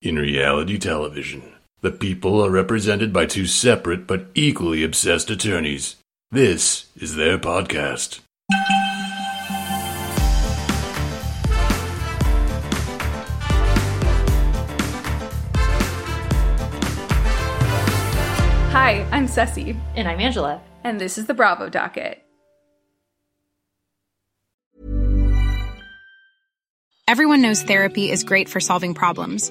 In reality television, the people are represented by two separate but equally obsessed attorneys. This is their podcast. Hi, I'm Cesie, And I'm Angela. and this is the Bravo Docket. Everyone knows therapy is great for solving problems,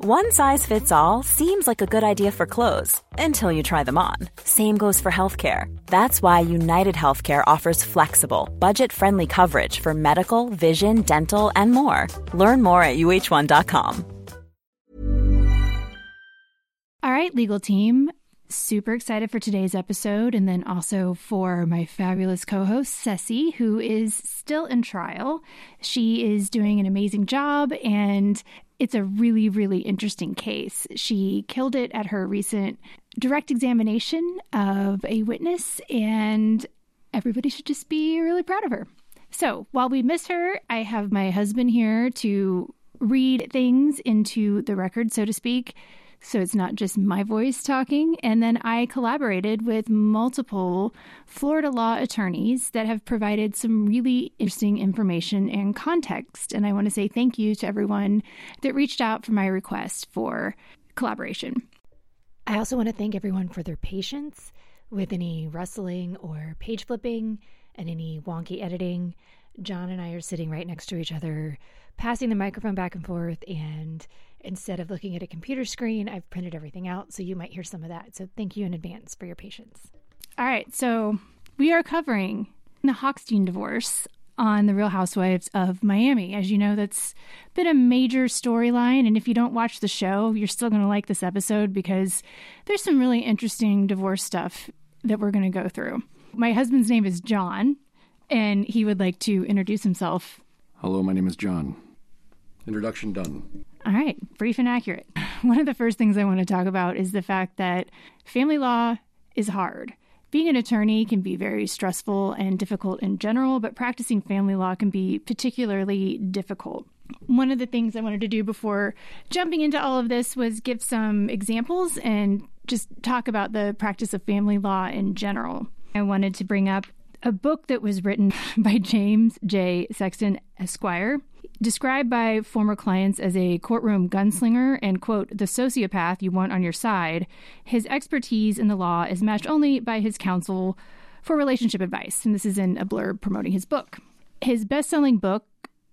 One size fits all seems like a good idea for clothes until you try them on. Same goes for healthcare. That's why United Healthcare offers flexible, budget friendly coverage for medical, vision, dental, and more. Learn more at uhone.com. All right, legal team. Super excited for today's episode and then also for my fabulous co host, Cesie, who is still in trial. She is doing an amazing job and it's a really, really interesting case. She killed it at her recent direct examination of a witness, and everybody should just be really proud of her. So while we miss her, I have my husband here to read things into the record, so to speak. So it's not just my voice talking. And then I collaborated with multiple Florida law attorneys that have provided some really interesting information and context. And I want to say thank you to everyone that reached out for my request for collaboration. I also want to thank everyone for their patience with any rustling or page flipping and any wonky editing. John and I are sitting right next to each other, passing the microphone back and forth. And instead of looking at a computer screen, I've printed everything out. So you might hear some of that. So thank you in advance for your patience. All right. So we are covering the Hochstein divorce on The Real Housewives of Miami. As you know, that's been a major storyline. And if you don't watch the show, you're still going to like this episode because there's some really interesting divorce stuff that we're going to go through. My husband's name is John, and he would like to introduce himself. Hello, my name is John. Introduction done. All right, brief and accurate. One of the first things I want to talk about is the fact that family law is hard. Being an attorney can be very stressful and difficult in general, but practicing family law can be particularly difficult. One of the things I wanted to do before jumping into all of this was give some examples and just talk about the practice of family law in general. I wanted to bring up a book that was written by James J. Sexton Esquire, described by former clients as a courtroom gunslinger and, quote, the sociopath you want on your side. His expertise in the law is matched only by his counsel for relationship advice. And this is in a blurb promoting his book. His best selling book,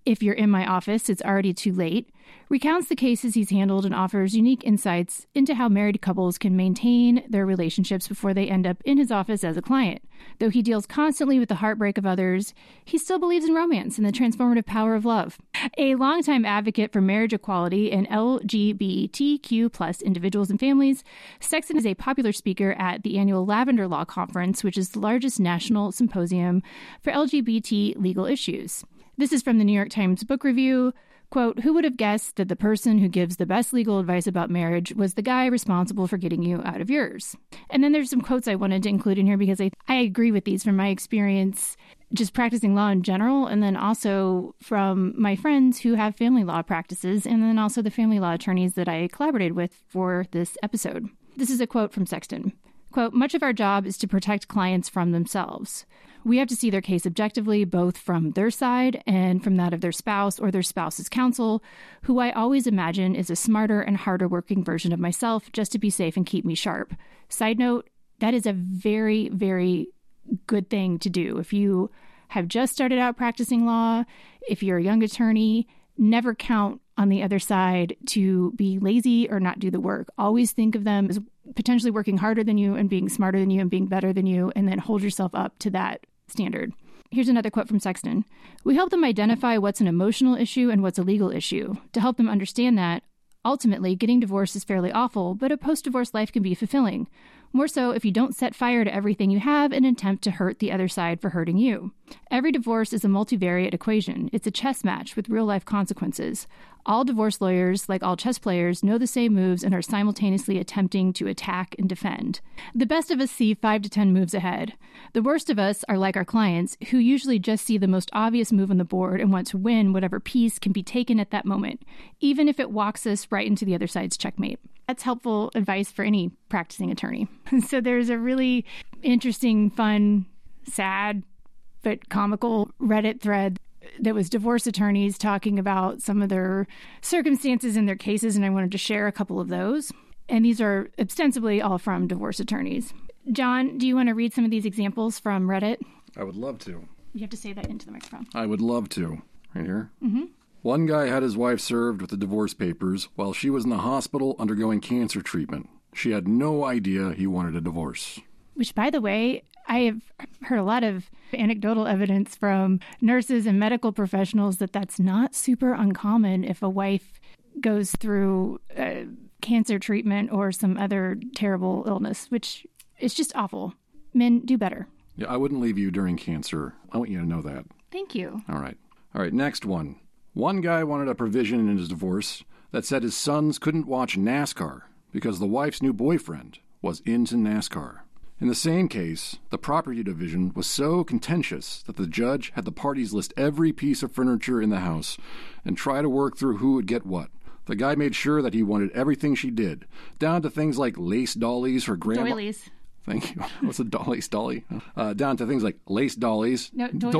If You're in My Office, It's Already Too Late, recounts the cases he's handled and offers unique insights into how married couples can maintain their relationships before they end up in his office as a client. Though he deals constantly with the heartbreak of others, he still believes in romance and the transformative power of love. A longtime advocate for marriage equality and LGBTQ plus individuals and families, Sexton is a popular speaker at the annual Lavender Law Conference, which is the largest national symposium for LGBT legal issues. This is from the New York Times Book Review. Quote, who would have guessed that the person who gives the best legal advice about marriage was the guy responsible for getting you out of yours? And then there's some quotes I wanted to include in here because I, I agree with these from my experience just practicing law in general, and then also from my friends who have family law practices, and then also the family law attorneys that I collaborated with for this episode. This is a quote from Sexton. Quote, much of our job is to protect clients from themselves. We have to see their case objectively, both from their side and from that of their spouse or their spouse's counsel, who I always imagine is a smarter and harder working version of myself just to be safe and keep me sharp. Side note, that is a very, very good thing to do. If you have just started out practicing law, if you're a young attorney, never count on the other side to be lazy or not do the work. Always think of them as potentially working harder than you and being smarter than you and being better than you, and then hold yourself up to that standard. Here's another quote from Sexton We help them identify what's an emotional issue and what's a legal issue. To help them understand that, Ultimately, getting divorced is fairly awful, but a post divorce life can be fulfilling. More so if you don't set fire to everything you have in an attempt to hurt the other side for hurting you. Every divorce is a multivariate equation. It's a chess match with real life consequences. All divorce lawyers, like all chess players, know the same moves and are simultaneously attempting to attack and defend. The best of us see five to ten moves ahead. The worst of us are like our clients, who usually just see the most obvious move on the board and want to win whatever piece can be taken at that moment, even if it walks us right into the other side's checkmate. That's helpful advice for any practicing attorney. so there's a really interesting, fun, sad, but comical Reddit thread that was divorce attorneys talking about some of their circumstances in their cases, and I wanted to share a couple of those. And these are ostensibly all from divorce attorneys. John, do you want to read some of these examples from Reddit? I would love to. You have to say that into the microphone. I would love to. Right here? Mm-hmm. One guy had his wife served with the divorce papers while she was in the hospital undergoing cancer treatment. She had no idea he wanted a divorce. Which, by the way, I have heard a lot of anecdotal evidence from nurses and medical professionals that that's not super uncommon if a wife goes through uh, cancer treatment or some other terrible illness, which is just awful. Men do better. Yeah, I wouldn't leave you during cancer. I want you to know that. Thank you. All right. All right, next one. One guy wanted a provision in his divorce that said his sons couldn't watch NASCAR because the wife's new boyfriend was into NASCAR. In the same case, the property division was so contentious that the judge had the parties list every piece of furniture in the house and try to work through who would get what. The guy made sure that he wanted everything she did, down to things like lace dollies her grandma. Doilies. Thank you. What's a dolly's dolly? Uh, down to things like lace dollies, No, doilies.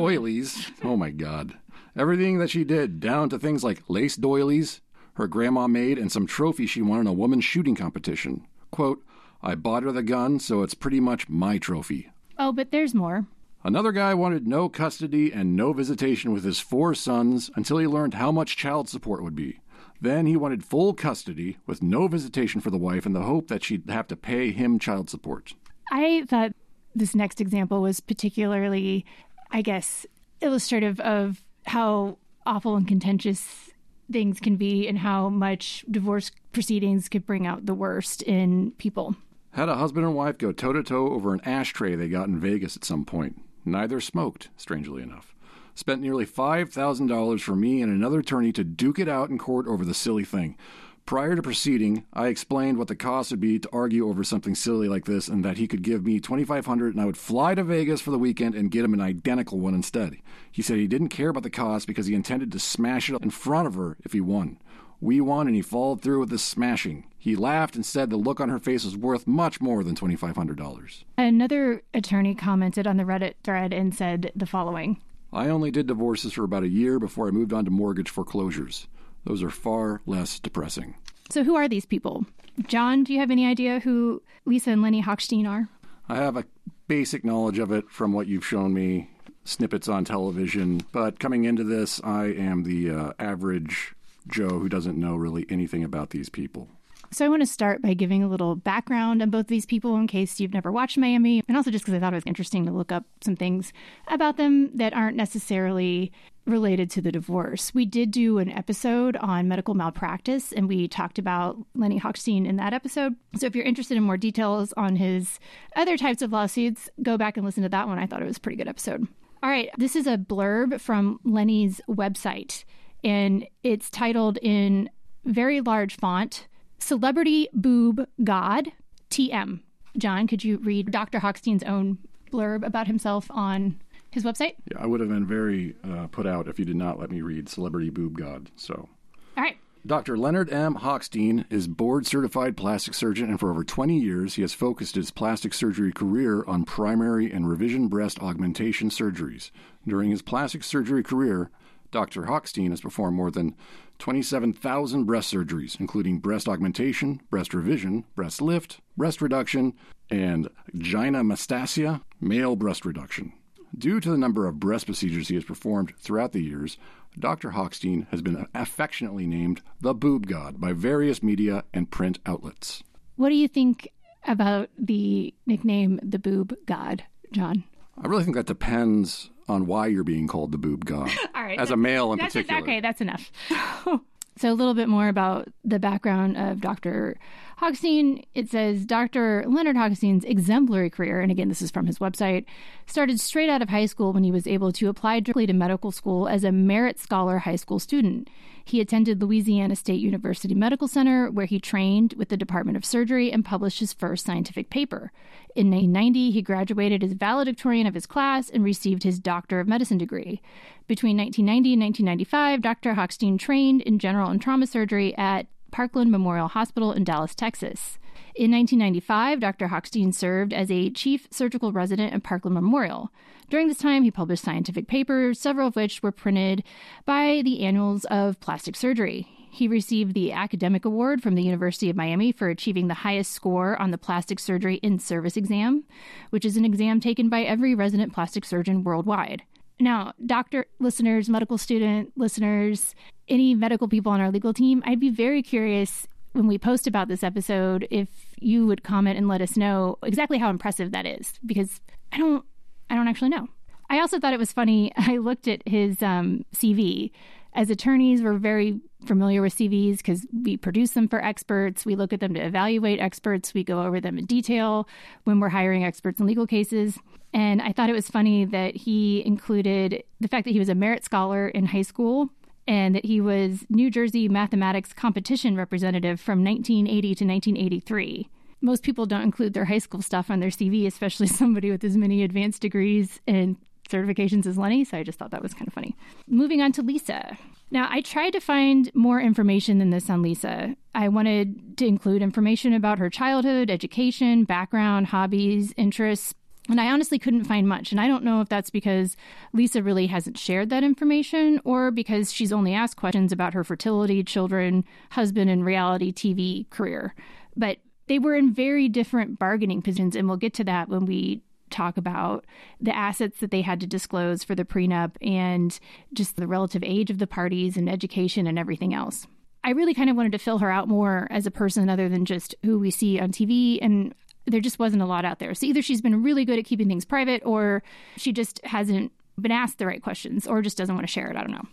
doilies. Oh my God. Everything that she did, down to things like lace doilies her grandma made and some trophy she won in a woman's shooting competition. Quote, I bought her the gun, so it's pretty much my trophy. Oh, but there's more. Another guy wanted no custody and no visitation with his four sons until he learned how much child support would be. Then he wanted full custody with no visitation for the wife in the hope that she'd have to pay him child support. I thought this next example was particularly, I guess, illustrative of how awful and contentious things can be and how much divorce proceedings could bring out the worst in people. Had a husband and wife go toe to toe over an ashtray they got in Vegas at some point. Neither smoked, strangely enough. Spent nearly $5,000 for me and another attorney to duke it out in court over the silly thing. Prior to proceeding, I explained what the cost would be to argue over something silly like this and that he could give me 2500 and I would fly to Vegas for the weekend and get him an identical one instead. He said he didn't care about the cost because he intended to smash it up in front of her if he won. We won and he followed through with the smashing. He laughed and said the look on her face was worth much more than $2500. Another attorney commented on the Reddit thread and said the following I only did divorces for about a year before I moved on to mortgage foreclosures. Those are far less depressing. So, who are these people? John, do you have any idea who Lisa and Lenny Hochstein are? I have a basic knowledge of it from what you've shown me, snippets on television, but coming into this, I am the uh, average Joe who doesn't know really anything about these people. So, I want to start by giving a little background on both these people in case you've never watched Miami, and also just because I thought it was interesting to look up some things about them that aren't necessarily related to the divorce. We did do an episode on medical malpractice, and we talked about Lenny Hochstein in that episode. So, if you're interested in more details on his other types of lawsuits, go back and listen to that one. I thought it was a pretty good episode. All right, this is a blurb from Lenny's website, and it's titled in very large font Celebrity Boob God, TM. John, could you read Dr. Hochstein's own blurb about himself on his website? Yeah, I would have been very uh, put out if you did not let me read Celebrity Boob God. So, All right. Dr. Leonard M. Hochstein is board certified plastic surgeon, and for over 20 years, he has focused his plastic surgery career on primary and revision breast augmentation surgeries. During his plastic surgery career, Dr. Hochstein has performed more than 27,000 breast surgeries, including breast augmentation, breast revision, breast lift, breast reduction, and gynecomastia, male breast reduction. Due to the number of breast procedures he has performed throughout the years, Dr. Hochstein has been affectionately named the Boob God by various media and print outlets. What do you think about the nickname the Boob God, John? I really think that depends on why you're being called the Boob God. All right. As a male in particular. okay, that's enough. So, a little bit more about the background of Dr. Hochstein. It says Dr. Leonard Hochstein's exemplary career, and again, this is from his website, started straight out of high school when he was able to apply directly to medical school as a Merit Scholar high school student. He attended Louisiana State University Medical Center, where he trained with the Department of Surgery and published his first scientific paper. In 1990, he graduated as valedictorian of his class and received his Doctor of Medicine degree. Between 1990 and 1995, Dr. Hochstein trained in general and trauma surgery at Parkland Memorial Hospital in Dallas, Texas. In 1995, Dr. Hochstein served as a chief surgical resident at Parkland Memorial. During this time, he published scientific papers, several of which were printed by the Annals of Plastic Surgery. He received the Academic Award from the University of Miami for achieving the highest score on the plastic surgery in service exam, which is an exam taken by every resident plastic surgeon worldwide. Now, doctor listeners, medical student listeners, any medical people on our legal team, I'd be very curious when we post about this episode if you would comment and let us know exactly how impressive that is because I don't I don't actually know. I also thought it was funny. I looked at his um, CV. As attorneys, we're very familiar with CVs because we produce them for experts. We look at them to evaluate experts. We go over them in detail when we're hiring experts in legal cases. And I thought it was funny that he included the fact that he was a merit scholar in high school and that he was New Jersey mathematics competition representative from 1980 to 1983. Most people don't include their high school stuff on their CV, especially somebody with as many advanced degrees and certifications as Lenny, so I just thought that was kind of funny. Moving on to Lisa. Now, I tried to find more information than this on Lisa. I wanted to include information about her childhood, education, background, hobbies, interests, and I honestly couldn't find much. And I don't know if that's because Lisa really hasn't shared that information or because she's only asked questions about her fertility, children, husband, and reality TV career. But they were in very different bargaining positions. And we'll get to that when we talk about the assets that they had to disclose for the prenup and just the relative age of the parties and education and everything else. I really kind of wanted to fill her out more as a person other than just who we see on TV. And there just wasn't a lot out there. So either she's been really good at keeping things private or she just hasn't been asked the right questions or just doesn't want to share it. I don't know.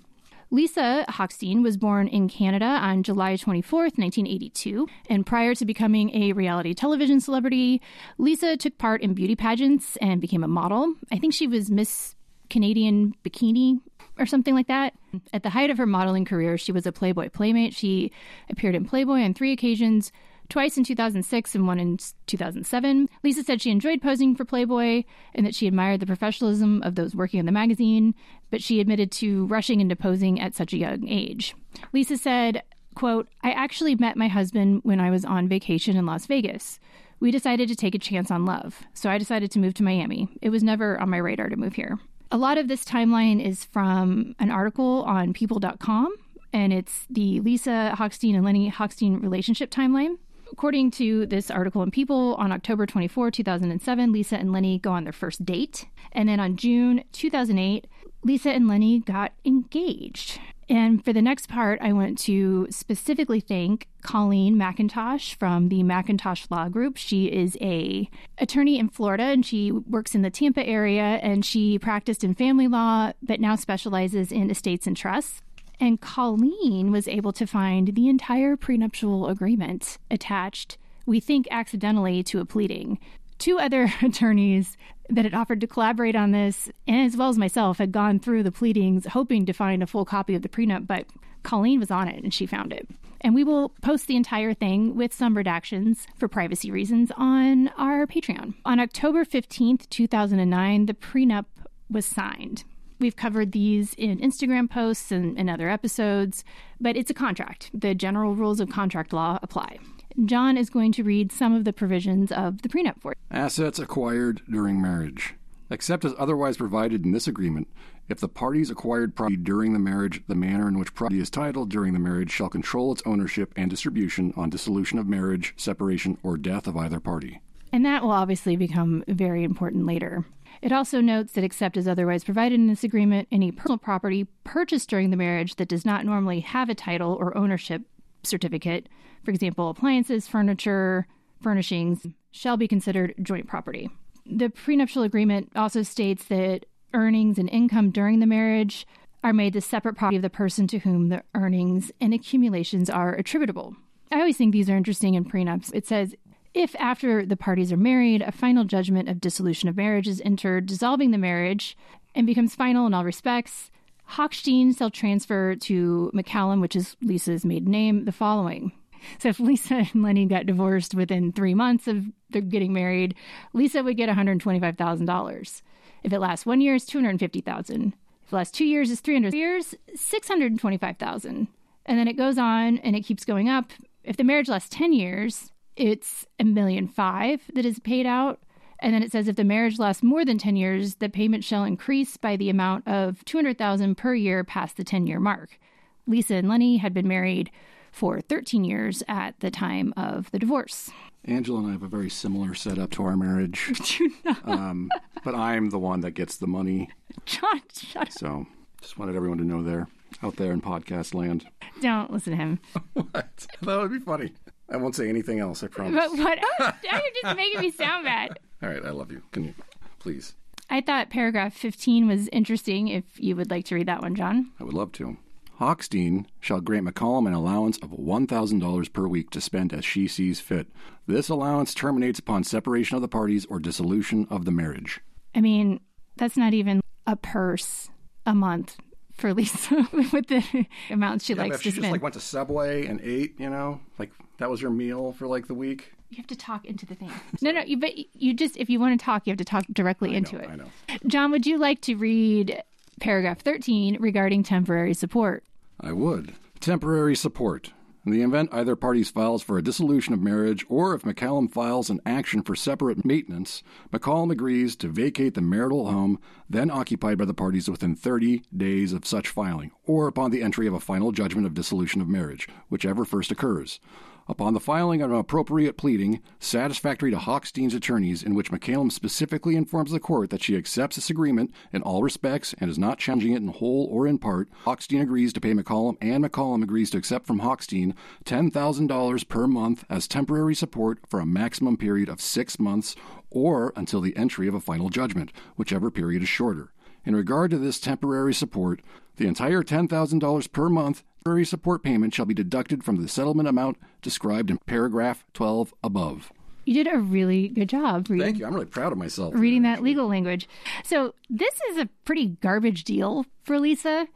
Lisa Hochstein was born in Canada on July 24th, 1982. And prior to becoming a reality television celebrity, Lisa took part in beauty pageants and became a model. I think she was Miss Canadian Bikini or something like that. At the height of her modeling career, she was a Playboy Playmate. She appeared in Playboy on three occasions, twice in 2006 and one in 2007. Lisa said she enjoyed posing for Playboy and that she admired the professionalism of those working on the magazine, but she admitted to rushing into posing at such a young age. Lisa said, quote, I actually met my husband when I was on vacation in Las Vegas. We decided to take a chance on love, so I decided to move to Miami. It was never on my radar to move here. A lot of this timeline is from an article on people.com, and it's the Lisa Hochstein and Lenny Hochstein relationship timeline. According to this article in People, on October 24, 2007, Lisa and Lenny go on their first date. And then on June 2008, Lisa and Lenny got engaged. And for the next part, I want to specifically thank Colleen McIntosh from the McIntosh Law Group. She is a attorney in Florida and she works in the Tampa area and she practiced in family law but now specializes in estates and trusts. And Colleen was able to find the entire prenuptial agreement attached, we think accidentally, to a pleading. Two other attorneys that had offered to collaborate on this, and as well as myself, had gone through the pleadings hoping to find a full copy of the prenup, but Colleen was on it and she found it. And we will post the entire thing with some redactions for privacy reasons on our Patreon. On October 15th, 2009, the prenup was signed. We've covered these in Instagram posts and, and other episodes, but it's a contract. The general rules of contract law apply. John is going to read some of the provisions of the prenup for you. Assets acquired during marriage. Except as otherwise provided in this agreement, if the parties acquired property during the marriage, the manner in which property is titled during the marriage shall control its ownership and distribution on dissolution of marriage, separation, or death of either party. And that will obviously become very important later. It also notes that, except as otherwise provided in this agreement, any personal property purchased during the marriage that does not normally have a title or ownership certificate, for example, appliances, furniture, furnishings, shall be considered joint property. The prenuptial agreement also states that earnings and income during the marriage are made the separate property of the person to whom the earnings and accumulations are attributable. I always think these are interesting in prenups. It says if after the parties are married, a final judgment of dissolution of marriage is entered, dissolving the marriage and becomes final in all respects, Hochstein shall transfer to McCallum, which is Lisa's maiden name, the following. So if Lisa and Lenny got divorced within three months of their getting married, Lisa would get $125,000. If it lasts one year, it's 250000 If it lasts two years, it's 300 years, 625000 And then it goes on and it keeps going up. If the marriage lasts 10 years, it's a million five that is paid out. And then it says if the marriage lasts more than 10 years, the payment shall increase by the amount of 200,000 per year past the 10 year mark. Lisa and Lenny had been married for 13 years at the time of the divorce. Angela and I have a very similar setup to our marriage. um, but I'm the one that gets the money. John, shut up. So just wanted everyone to know there, out there in podcast land. Don't listen to him. what? That would be funny. I won't say anything else, I promise. But what? Now you're just making me sound bad. All right, I love you. Can you please? I thought paragraph 15 was interesting if you would like to read that one, John. I would love to. Hochstein shall grant McCallum an allowance of $1,000 per week to spend as she sees fit. This allowance terminates upon separation of the parties or dissolution of the marriage. I mean, that's not even a purse a month for Lisa with the amount she Yeah, but likes if to she spend. just like went to Subway and ate, you know, like that was your meal for like the week. you have to talk into the thing. no, no, you, but you just, if you want to talk, you have to talk directly into know, it. I know. John, would you like to read paragraph 13 regarding temporary support? I would. Temporary support. In the event either party files for a dissolution of marriage or if McCallum files an action for separate maintenance, McCallum agrees to vacate the marital home then occupied by the parties within 30 days of such filing or upon the entry of a final judgment of dissolution of marriage, whichever first occurs. Upon the filing of an appropriate pleading, satisfactory to Hochstein's attorneys, in which McCallum specifically informs the court that she accepts this agreement in all respects and is not challenging it in whole or in part, Hochstein agrees to pay McCallum, and McCallum agrees to accept from Hochstein $10,000 per month as temporary support for a maximum period of six months or until the entry of a final judgment, whichever period is shorter. In regard to this temporary support, the entire $10,000 per month temporary support payment shall be deducted from the settlement amount described in paragraph 12 above. You did a really good job reading, Thank you. I'm really proud of myself. reading that legal language. So, this is a pretty garbage deal for Lisa.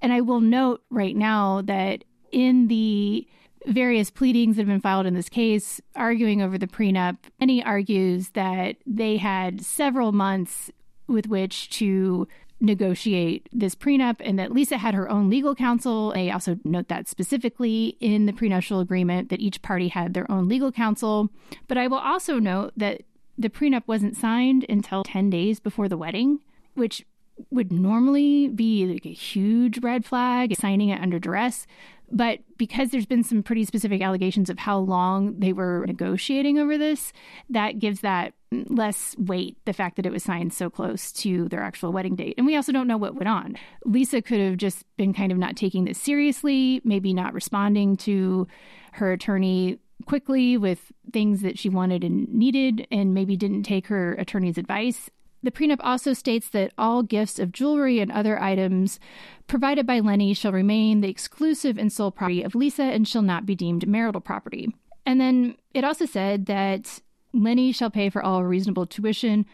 And I will note right now that in the various pleadings that have been filed in this case, arguing over the prenup, Annie argues that they had several months with which to negotiate this prenup and that Lisa had her own legal counsel. They also note that specifically in the prenuptial agreement that each party had their own legal counsel. But I will also note that the prenup wasn't signed until 10 days before the wedding, which would normally be like a huge red flag, signing it under duress. But because there's been some pretty specific allegations of how long they were negotiating over this, that gives that less weight, the fact that it was signed so close to their actual wedding date. And we also don't know what went on. Lisa could have just been kind of not taking this seriously, maybe not responding to her attorney quickly with things that she wanted and needed, and maybe didn't take her attorney's advice. The prenup also states that all gifts of jewelry and other items provided by Lenny shall remain the exclusive and sole property of Lisa and shall not be deemed marital property. And then it also said that Lenny shall pay for all reasonable tuition,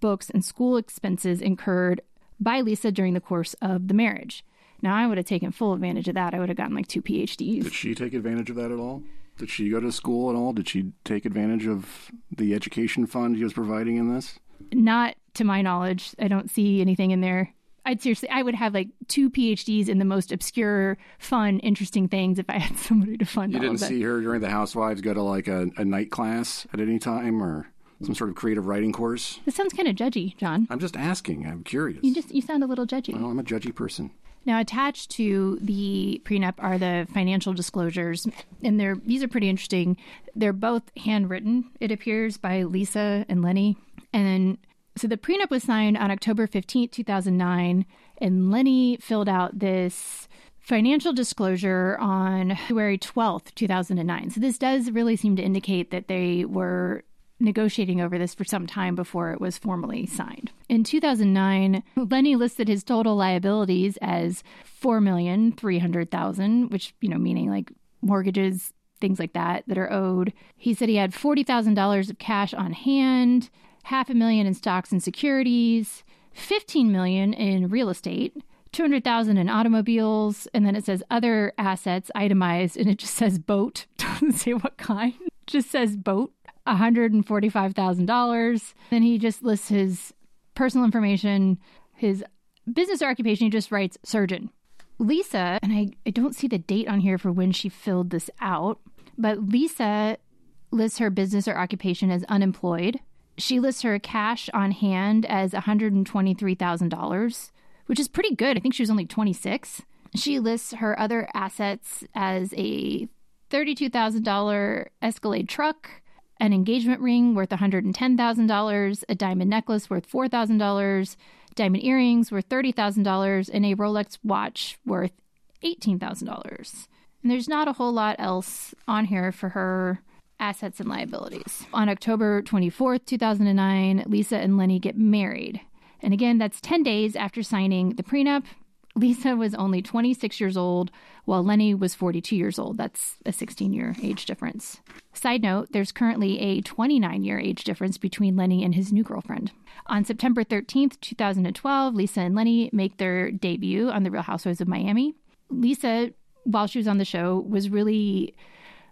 books, and school expenses incurred by Lisa during the course of the marriage. Now, I would have taken full advantage of that. I would have gotten like two PhDs. Did she take advantage of that at all? Did she go to school at all? Did she take advantage of the education fund he was providing in this? Not to my knowledge. I don't see anything in there. I'd seriously, I would have like two PhDs in the most obscure, fun, interesting things if I had somebody to fund You all didn't see her during the Housewives go to like a, a night class at any time or some sort of creative writing course? This sounds kind of judgy, John. I'm just asking. I'm curious. You just you sound a little judgy. well, I'm a judgy person. Now, attached to the prenup are the financial disclosures, and they're these are pretty interesting. They're both handwritten. It appears by Lisa and Lenny, and then so the prenup was signed on October fifteenth, two thousand nine, and Lenny filled out this financial disclosure on February twelfth, two thousand and nine. So this does really seem to indicate that they were negotiating over this for some time before it was formally signed. In 2009, Lenny listed his total liabilities as 4,300,000, which, you know, meaning like mortgages, things like that that are owed. He said he had $40,000 of cash on hand, half a million in stocks and securities, 15 million in real estate, 200,000 in automobiles, and then it says other assets itemized and it just says boat. Doesn't say what kind. Just says boat. $145,000. Then he just lists his personal information, his business or occupation. He just writes surgeon. Lisa, and I, I don't see the date on here for when she filled this out, but Lisa lists her business or occupation as unemployed. She lists her cash on hand as $123,000, which is pretty good. I think she was only 26. She lists her other assets as a $32,000 Escalade truck, an engagement ring worth $110,000, a diamond necklace worth $4,000, diamond earrings worth $30,000, and a Rolex watch worth $18,000. And there's not a whole lot else on here for her assets and liabilities. On October 24th, 2009, Lisa and Lenny get married. And again, that's 10 days after signing the prenup Lisa was only 26 years old, while Lenny was 42 years old. That's a 16 year age difference. Side note there's currently a 29 year age difference between Lenny and his new girlfriend. On September 13th, 2012, Lisa and Lenny make their debut on The Real Housewives of Miami. Lisa, while she was on the show, was really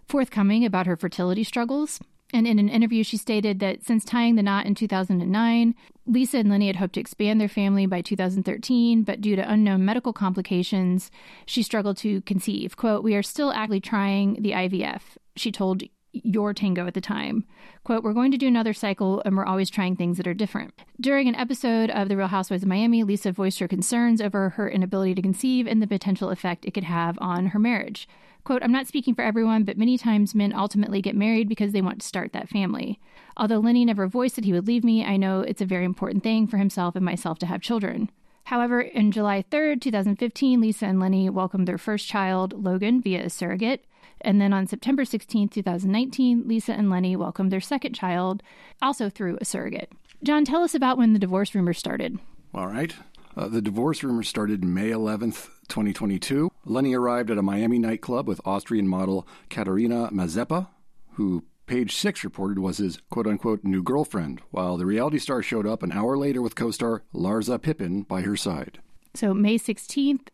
forthcoming about her fertility struggles. And in an interview, she stated that since tying the knot in 2009, Lisa and Lenny had hoped to expand their family by 2013, but due to unknown medical complications, she struggled to conceive. Quote, We are still actively trying the IVF, she told YourTango at the time. Quote, We're going to do another cycle and we're always trying things that are different. During an episode of The Real Housewives of Miami, Lisa voiced her concerns over her inability to conceive and the potential effect it could have on her marriage. Quote, I'm not speaking for everyone, but many times men ultimately get married because they want to start that family. Although Lenny never voiced that he would leave me, I know it's a very important thing for himself and myself to have children. However, in July 3rd, 2015, Lisa and Lenny welcomed their first child, Logan, via a surrogate. And then on September 16, 2019, Lisa and Lenny welcomed their second child, also through a surrogate. John, tell us about when the divorce rumors started. All right. Uh, the divorce rumors started May 11th, 2022. Lenny arrived at a Miami nightclub with Austrian model Katharina Mazepa, who Page Six reported was his quote unquote new girlfriend, while the reality star showed up an hour later with co star Larsa Pippen by her side. So, May 16th,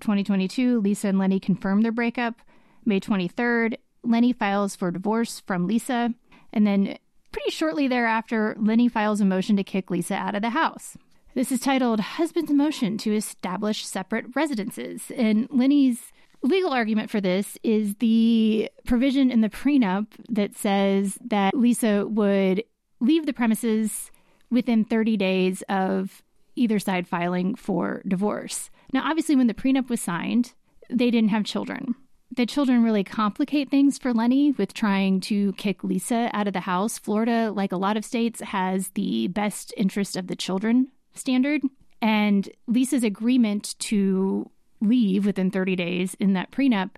2022, Lisa and Lenny confirmed their breakup. May 23rd, Lenny files for divorce from Lisa. And then, pretty shortly thereafter, Lenny files a motion to kick Lisa out of the house. This is titled Husband's Motion to Establish Separate Residences. And Lenny's legal argument for this is the provision in the prenup that says that Lisa would leave the premises within 30 days of either side filing for divorce. Now, obviously, when the prenup was signed, they didn't have children. The children really complicate things for Lenny with trying to kick Lisa out of the house. Florida, like a lot of states, has the best interest of the children standard. And Lisa's agreement to leave within 30 days in that prenup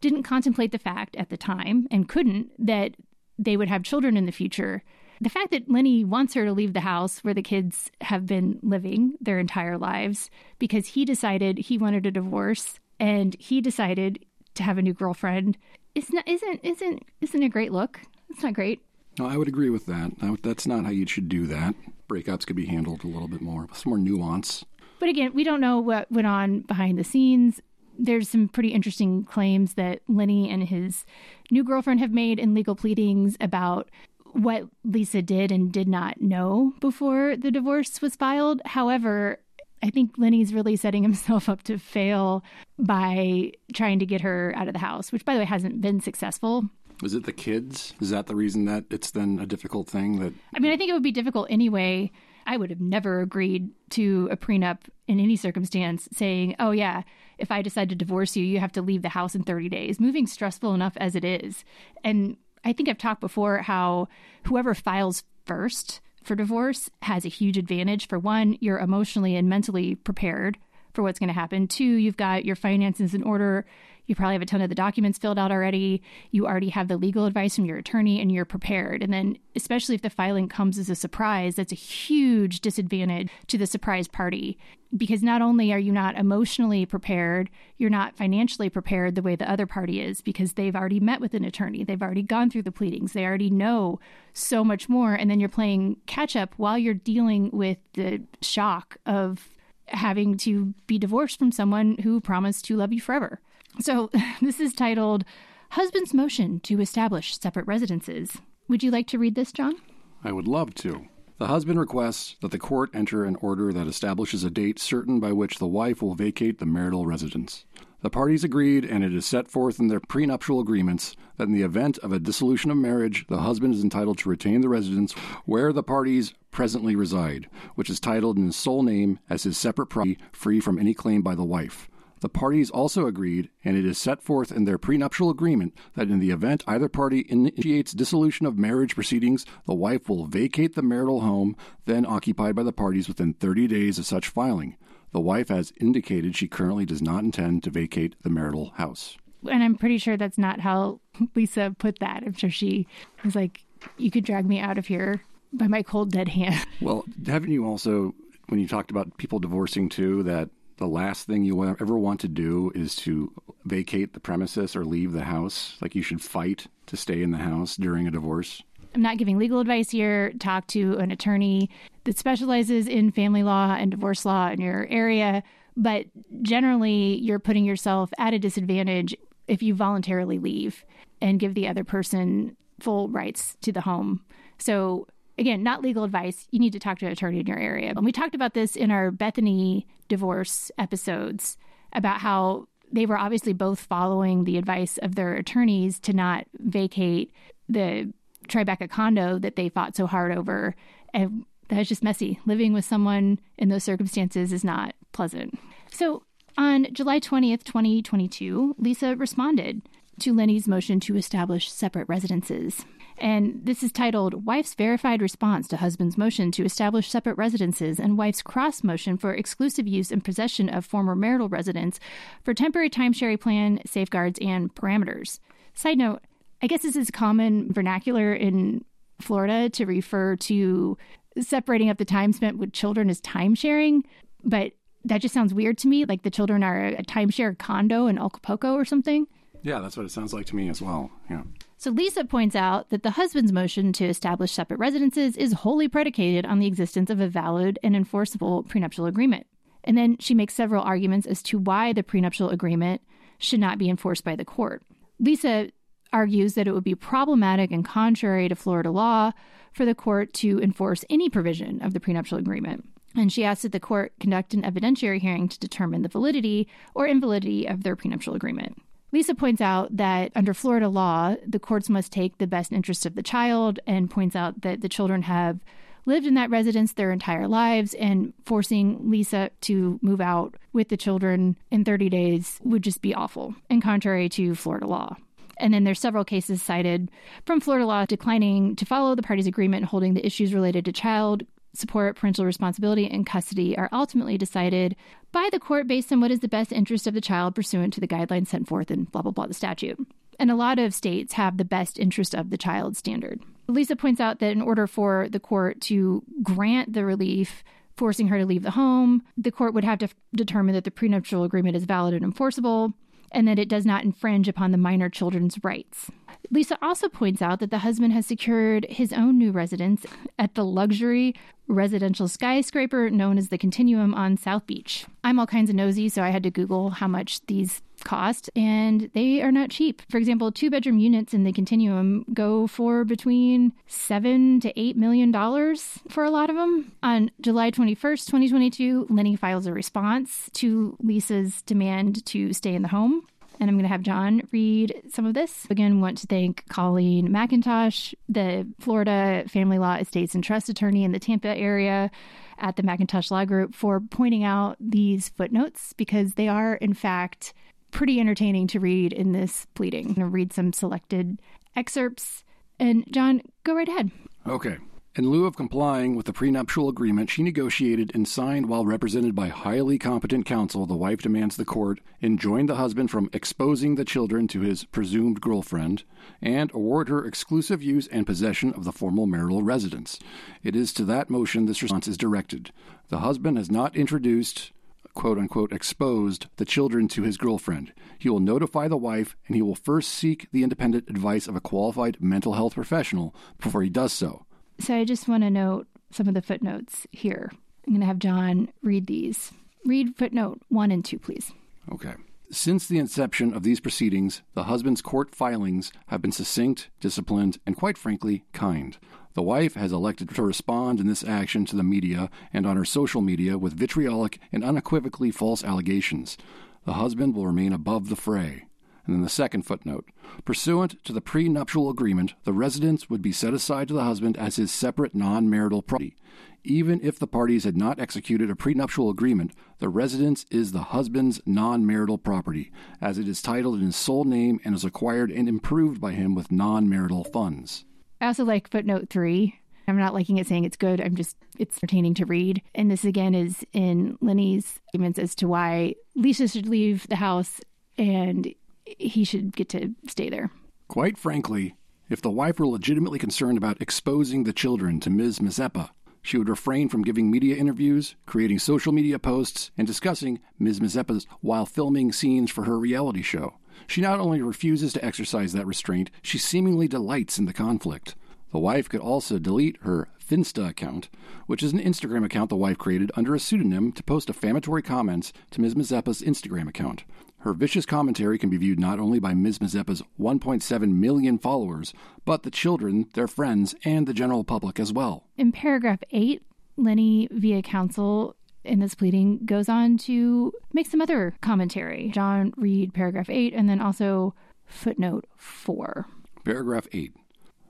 didn't contemplate the fact at the time and couldn't that they would have children in the future. The fact that Lenny wants her to leave the house where the kids have been living their entire lives because he decided he wanted a divorce and he decided to have a new girlfriend is not, isn't isn't isn't a great look. It's not great. No, I would agree with that. That's not how you should do that. Breakups could be handled a little bit more, some more nuance. But again, we don't know what went on behind the scenes. There's some pretty interesting claims that Lenny and his new girlfriend have made in legal pleadings about what Lisa did and did not know before the divorce was filed. However, I think Lenny's really setting himself up to fail by trying to get her out of the house, which, by the way, hasn't been successful. Is it the kids? Is that the reason that it's then a difficult thing? That I mean, I think it would be difficult anyway I would have never agreed to a prenup in any circumstance saying, oh, yeah, if I decide to divorce you, you have to leave the house in 30 days. Moving's stressful enough as it is. And I think I've talked before how whoever files first for divorce has a huge advantage. For one, you're emotionally and mentally prepared for what's going to happen. Two, you've got your finances in order. You probably have a ton of the documents filled out already. You already have the legal advice from your attorney and you're prepared. And then, especially if the filing comes as a surprise, that's a huge disadvantage to the surprise party because not only are you not emotionally prepared, you're not financially prepared the way the other party is because they've already met with an attorney, they've already gone through the pleadings, they already know so much more. And then you're playing catch up while you're dealing with the shock of having to be divorced from someone who promised to love you forever. So, this is titled Husband's Motion to Establish Separate Residences. Would you like to read this, John? I would love to. The husband requests that the court enter an order that establishes a date certain by which the wife will vacate the marital residence. The parties agreed, and it is set forth in their prenuptial agreements that in the event of a dissolution of marriage, the husband is entitled to retain the residence where the parties presently reside, which is titled in his sole name as his separate property, free from any claim by the wife. The parties also agreed, and it is set forth in their prenuptial agreement, that in the event either party initiates dissolution of marriage proceedings, the wife will vacate the marital home then occupied by the parties within 30 days of such filing. The wife has indicated she currently does not intend to vacate the marital house. And I'm pretty sure that's not how Lisa put that. I'm sure she was like, you could drag me out of here by my cold, dead hand. Well, haven't you also, when you talked about people divorcing too, that the last thing you ever want to do is to vacate the premises or leave the house. Like you should fight to stay in the house during a divorce. I'm not giving legal advice here. Talk to an attorney that specializes in family law and divorce law in your area. But generally, you're putting yourself at a disadvantage if you voluntarily leave and give the other person full rights to the home. So again, not legal advice. You need to talk to an attorney in your area. And we talked about this in our Bethenny divorce episodes about how they were obviously both following the advice of their attorneys to not vacate the Tribeca condo that they fought so hard over. And that's just messy. Living with someone in those circumstances is not pleasant. So on July 20th, 2022, Lisa responded to Lenny's motion to establish separate residences. And this is titled Wife's Verified Response to Husband's Motion to Establish Separate Residences and Wife's Cross Motion for Exclusive Use and Possession of Former Marital Residence for Temporary Timeshare Plan Safeguards and Parameters. Side note, I guess this is common vernacular in Florida to refer to separating up the time spent with children as time sharing, but that just sounds weird to me. Like the children are a timeshare condo in Acapulco or something. Yeah, that's what it sounds like to me as well. Yeah. So Lisa points out that the husband's motion to establish separate residences is wholly predicated on the existence of a valid and enforceable prenuptial agreement. And then she makes several arguments as to why the prenuptial agreement should not be enforced by the court. Lisa argues that it would be problematic and contrary to Florida law for the court to enforce any provision of the prenuptial agreement. And she asks that the court conduct an evidentiary hearing to determine the validity or invalidity of their prenuptial agreement. Lisa points out that under Florida law, the courts must take the best interest of the child and points out that the children have lived in that residence their entire lives and forcing Lisa to move out with the children in 30 days would just be awful and contrary to Florida law. And then there's several cases cited from Florida law declining to follow the parties' agreement holding the issues related to child support, parental responsibility, and custody are ultimately decided by the court based on what is the best interest of the child pursuant to the guidelines set forth in blah, blah, blah, the statute. And a lot of states have the best interest of the child standard. Lisa points out that in order for the court to grant the relief, forcing her to leave the home, the court would have to f- determine that the prenuptial agreement is valid and enforceable and that it does not infringe upon the minor children's rights. Lisa also points out that the husband has secured his own new residence at the luxury residential skyscraper known as the Continuum on South Beach. I'm all kinds of nosy, so I had to Google how much these cost, and they are not cheap. For example, two bedroom units in the Continuum go for between seven to eight million dollars for a lot of them. On July 21st, 2022, Lenny files a response to Lisa's demand to stay in the home and I'm going to have John read some of this. Again, want to thank Colleen McIntosh, the Florida Family Law Estates and Trust Attorney in the Tampa area at the McIntosh Law Group, for pointing out these footnotes because they are, in fact, pretty entertaining to read in this pleading. I'm going to read some selected excerpts. And John, go right ahead. Okay. In lieu of complying with the prenuptial agreement she negotiated and signed while represented by highly competent counsel, the wife demands the court enjoin the husband from exposing the children to his presumed girlfriend and award her exclusive use and possession of the formal marital residence. It is to that motion this response is directed. The husband has not introduced quote unquote exposed the children to his girlfriend. He will notify the wife and he will first seek the independent advice of a qualified mental health professional before he does so. So I just want to note some of the footnotes here. I'm going to have John read these. Read footnote one and two, please. Okay. Since the inception of these proceedings, the husband's court filings have been succinct, disciplined, and quite frankly, kind. The wife has elected to respond in this action to the media and on her social media with vitriolic and unequivocally false allegations. The husband will remain above the fray. And then the second footnote. Pursuant to the prenuptial agreement, the residence would be set aside to the husband as his separate non marital property. Even if the parties had not executed a prenuptial agreement, the residence is the husband's non marital property, as it is titled in his sole name and is acquired and improved by him with non marital funds. I also like footnote three. I'm not liking it saying it's good. I'm just, it's entertaining to read. And this again is in Lenny's arguments as to why Lisa should leave the house and he should get to stay there. Quite frankly, if the wife were legitimately concerned about exposing the children to Ms. Mazepa, she would refrain from giving media interviews, creating social media posts, and discussing Ms. Mazepa's while filming scenes for her reality show. She not only refuses to exercise that restraint, she seemingly delights in the conflict. The wife could also delete her Finsta account, which is an Instagram account the wife created under a pseudonym to post defamatory comments to Ms. Mazepa's Instagram account. Her vicious commentary can be viewed not only by Ms. Mazepa's 1.7 million followers, but the children, their friends, and the general public as well. In paragraph 8, Lenny, via counsel in this pleading, goes on to make some other commentary. John, read paragraph 8 and then also footnote 4. Paragraph 8.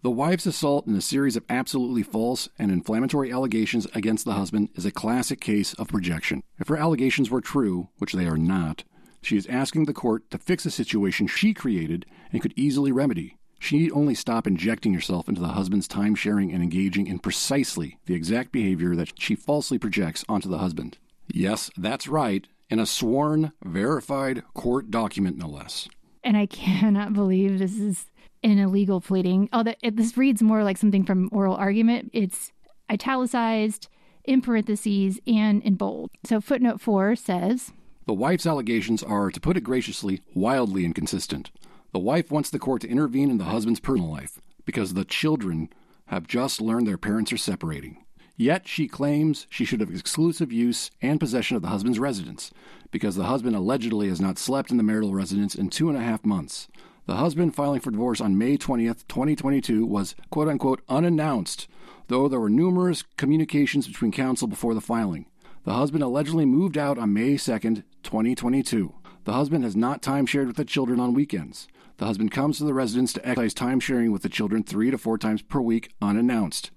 The wife's assault in a series of absolutely false and inflammatory allegations against the husband is a classic case of projection. If her allegations were true, which they are not, she is asking the court to fix a situation she created and could easily remedy. She need only stop injecting herself into the husband's time sharing and engaging in precisely the exact behavior that she falsely projects onto the husband. Yes, that's right, in a sworn, verified court document, no less. And I cannot believe this is an illegal pleading. Although it, this reads more like something from oral argument. It's italicized, in parentheses, and in bold. So footnote four says The wife's allegations are, to put it graciously, wildly inconsistent. The wife wants the court to intervene in the husband's personal life because the children have just learned their parents are separating. Yet she claims she should have exclusive use and possession of the husband's residence because the husband allegedly has not slept in the marital residence in two and a half months. The husband filing for divorce on May 20th, 2022 was quote unquote unannounced, though there were numerous communications between counsel before the filing. The husband allegedly moved out on May 2nd, 2022. The husband has not time shared with the children on weekends. The husband comes to the residence to exercise time sharing with the children three to four times per week unannounced.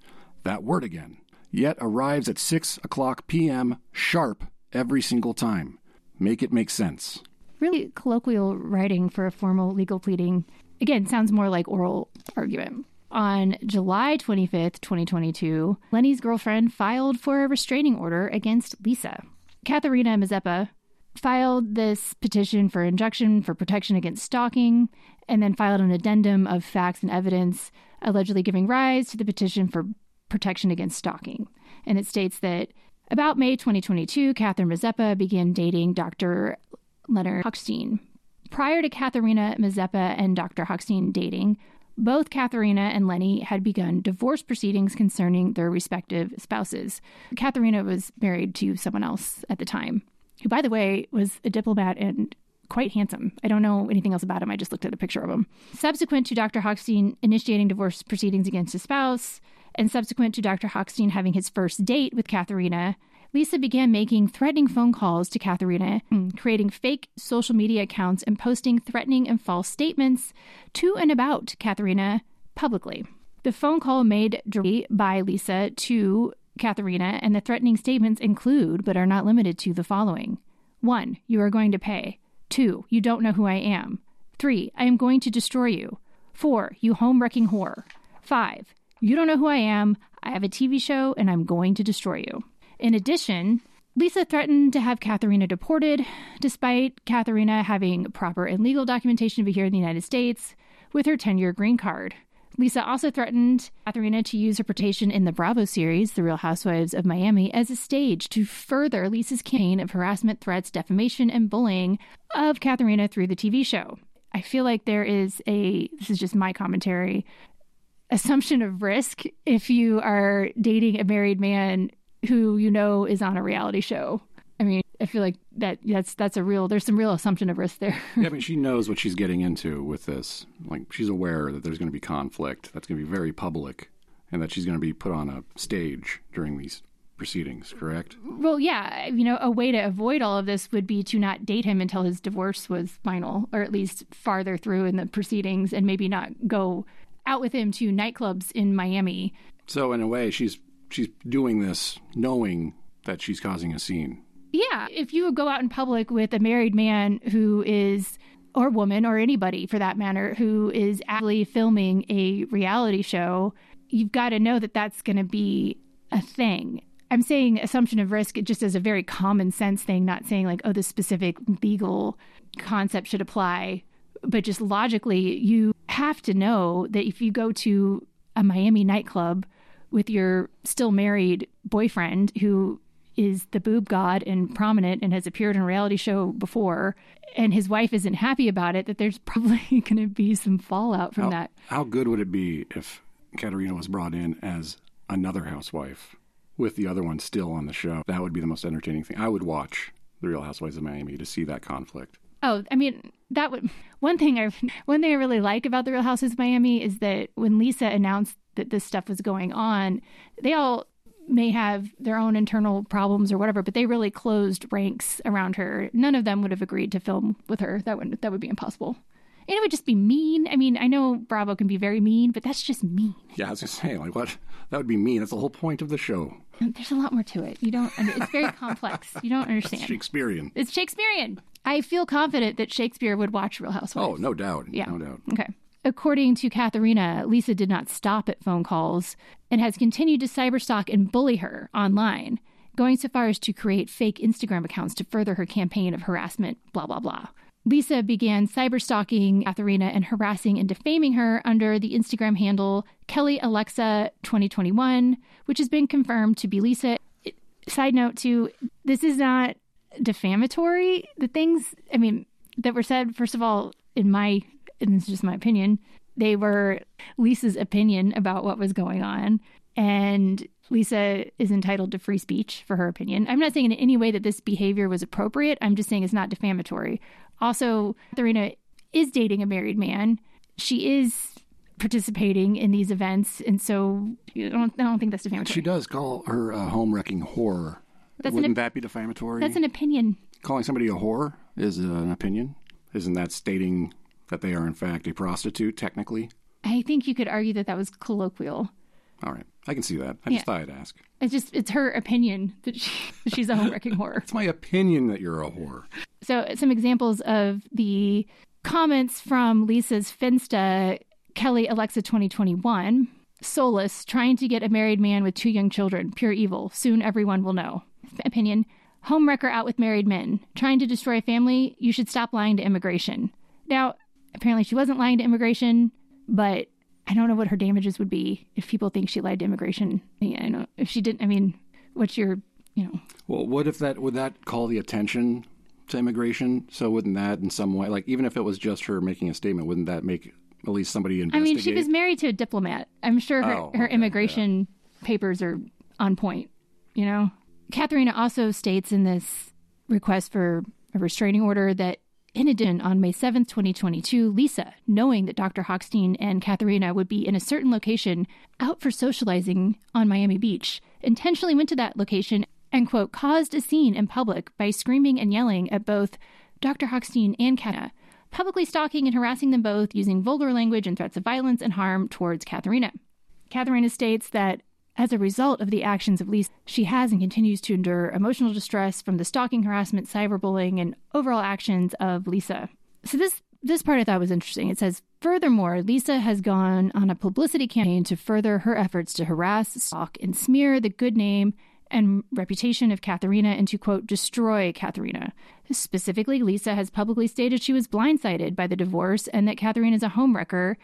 That word again. Yet arrives at 6 o'clock p.m. sharp every single time. Make it make sense. really colloquial writing for a formal legal pleading. Again, sounds more like oral argument. On July 25th, 2022, Lenny's girlfriend filed for a restraining order against Lisa. Katharina Mazepa filed this petition for injunction for protection against stalking and then filed an addendum of facts and evidence allegedly giving rise to the petition for protection against stalking. And it states that about May 2022, Catherine Mazepa began dating Dr. Leonard Hochstein. Prior to Katharina Mazepa and Dr. Hochstein dating, both Katharina and Lenny had begun divorce proceedings concerning their respective spouses. Katharina was married to someone else at the time, who, by the way, was a diplomat and quite handsome. I don't know anything else about him. I just looked at a picture of him. Subsequent to Dr. Hochstein initiating divorce proceedings against his spouse, and subsequent to Dr. Hochstein having his first date with Katharina, Lisa began making threatening phone calls to Katharina, mm, creating fake social media accounts, and posting threatening and false statements to and about Katharina publicly. The phone call made directly by Lisa to Katharina and the threatening statements include, but are not limited to, the following one, you are going to pay. Two, you don't know who I am. Three, I am going to destroy you. Four, you home wrecking whore. Five, you don't know who I am. I have a TV show and I'm going to destroy you. In addition, Lisa threatened to have Katharina deported, despite Katharina having proper and legal documentation to be here in the United States with her 10 year green card. Lisa also threatened Katharina to use her reputation in the Bravo series, The Real Housewives of Miami, as a stage to further Lisa's campaign of harassment, threats, defamation, and bullying of Katharina through the TV show. I feel like there is a, this is just my commentary, assumption of risk if you are dating a married man who you know is on a reality show. I mean, I feel like that that's that's a real there's some real assumption of risk there. yeah, I mean, she knows what she's getting into with this. Like, she's aware that there's going to be conflict that's going to be very public, and that she's going to be put on a stage during these proceedings. Correct? Well, yeah, you know, a way to avoid all of this would be to not date him until his divorce was final, or at least farther through in the proceedings, and maybe not go out with him to nightclubs in Miami. So, in a way, she's she's doing this knowing that she's causing a scene. Yeah, if you go out in public with a married man who is or woman or anybody for that matter who is actually filming a reality show, you've got to know that that's going to be a thing. I'm saying assumption of risk just as a very common sense thing, not saying like, oh, the specific legal concept should apply, but just logically, you have to know that if you go to a Miami nightclub with your still married boyfriend who is the boob god and prominent and has appeared in a reality show before and his wife isn't happy about it that there's probably going to be some fallout from how, that. how good would it be if Katerina was brought in as another housewife with the other one still on the show? That would be the most entertaining thing. I would watch the real housewives of miami to see that conflict. Oh i mean that would one thing i one thing i really like about the real housewives of miami is that when lisa announced that this stuff was going on they all may have their own internal problems or whatever, but they really closed ranks around her. None of them would have agreed to film with her. That would that would be impossible. And it would just be mean. I mean, I know Bravo can be very mean, but that's just mean. Yeah, I was just saying, like, what? That would be mean. That's the whole point of the show. There's a lot more to it. You don't. I mean, it's very complex. You don't understand. It's Shakespearean. It's Shakespearean. I feel confident that Shakespeare would watch Real Housewives. Oh, no doubt. Yeah. No doubt. Okay. According to Katharina, Lisa did not stop at phone calls and has continued to cyberstalk and bully her online, going so far as to create fake Instagram accounts to further her campaign of harassment, blah, blah, blah. Lisa began cyberstalking Katharina and harassing and defaming her under the Instagram handle Kelly Alexa 2021, which has been confirmed to be Lisa. Side note, too, this is not defamatory. The things, I mean, that were said, first of all, in my and it's just my opinion, they were Lisa's opinion about what was going on. And Lisa is entitled to free speech for her opinion. I'm not saying in any way that this behavior was appropriate. I'm just saying it's not defamatory. Also, Katharina is dating a married man. She is participating in these events. And so I don't, I don't think that's defamatory. She does call her a home wrecking whore. That's Wouldn't an, that be defamatory? That's an opinion. Calling somebody a whore is an opinion. Isn't that stating that they are in fact a prostitute technically? I think you could argue that that was colloquial. All right, I can see that. I Yeah. just thought I'd ask. It's just it's her opinion that she, she's a home wrecking whore. It's my opinion that you're a whore. So, some examples of the comments from Lisa's Finsta, Kelly Alexa 2021. Solace, trying to get a married man with two young children. Pure evil. Soon everyone will know. Opinion. Homewrecker out with married men. Trying to destroy a family. You should stop lying to immigration. Now, apparently she wasn't lying to immigration, but I don't know what her damages would be if people think she lied to immigration. Yeah, I know. If she didn't, I mean, what's your, you know, Well, what if that would that call the attention to immigration? So wouldn't that in some way, like even if it was just her making a statement, wouldn't that make at least somebody investigate? I mean, she was married to a diplomat. I'm sure her, Oh, her okay, immigration papers are on point, you know? Katharina also states in this request for a restraining order that in addition, on May 7th, 2022, Lisa, knowing that Dr. Hochstein and Katharina would be in a certain location out for socializing on Miami Beach, intentionally went to that location and, quote, caused a scene in public by screaming and yelling at both Dr. Hochstein and Katharina, publicly stalking and harassing them both using vulgar language and threats of violence and harm towards Katharina. Katharina states that as a result of the actions of Lisa, she has and continues to endure emotional distress from the stalking, harassment, cyberbullying, and overall actions of Lisa. So this this part I thought was interesting. It says, Furthermore, Lisa has gone on a publicity campaign to further her efforts to harass, stalk, and smear the good name and reputation of Katharina and to, quote, destroy Katharina. Specifically, Lisa has publicly stated she was blindsided by the divorce and that Katharina is a homewrecker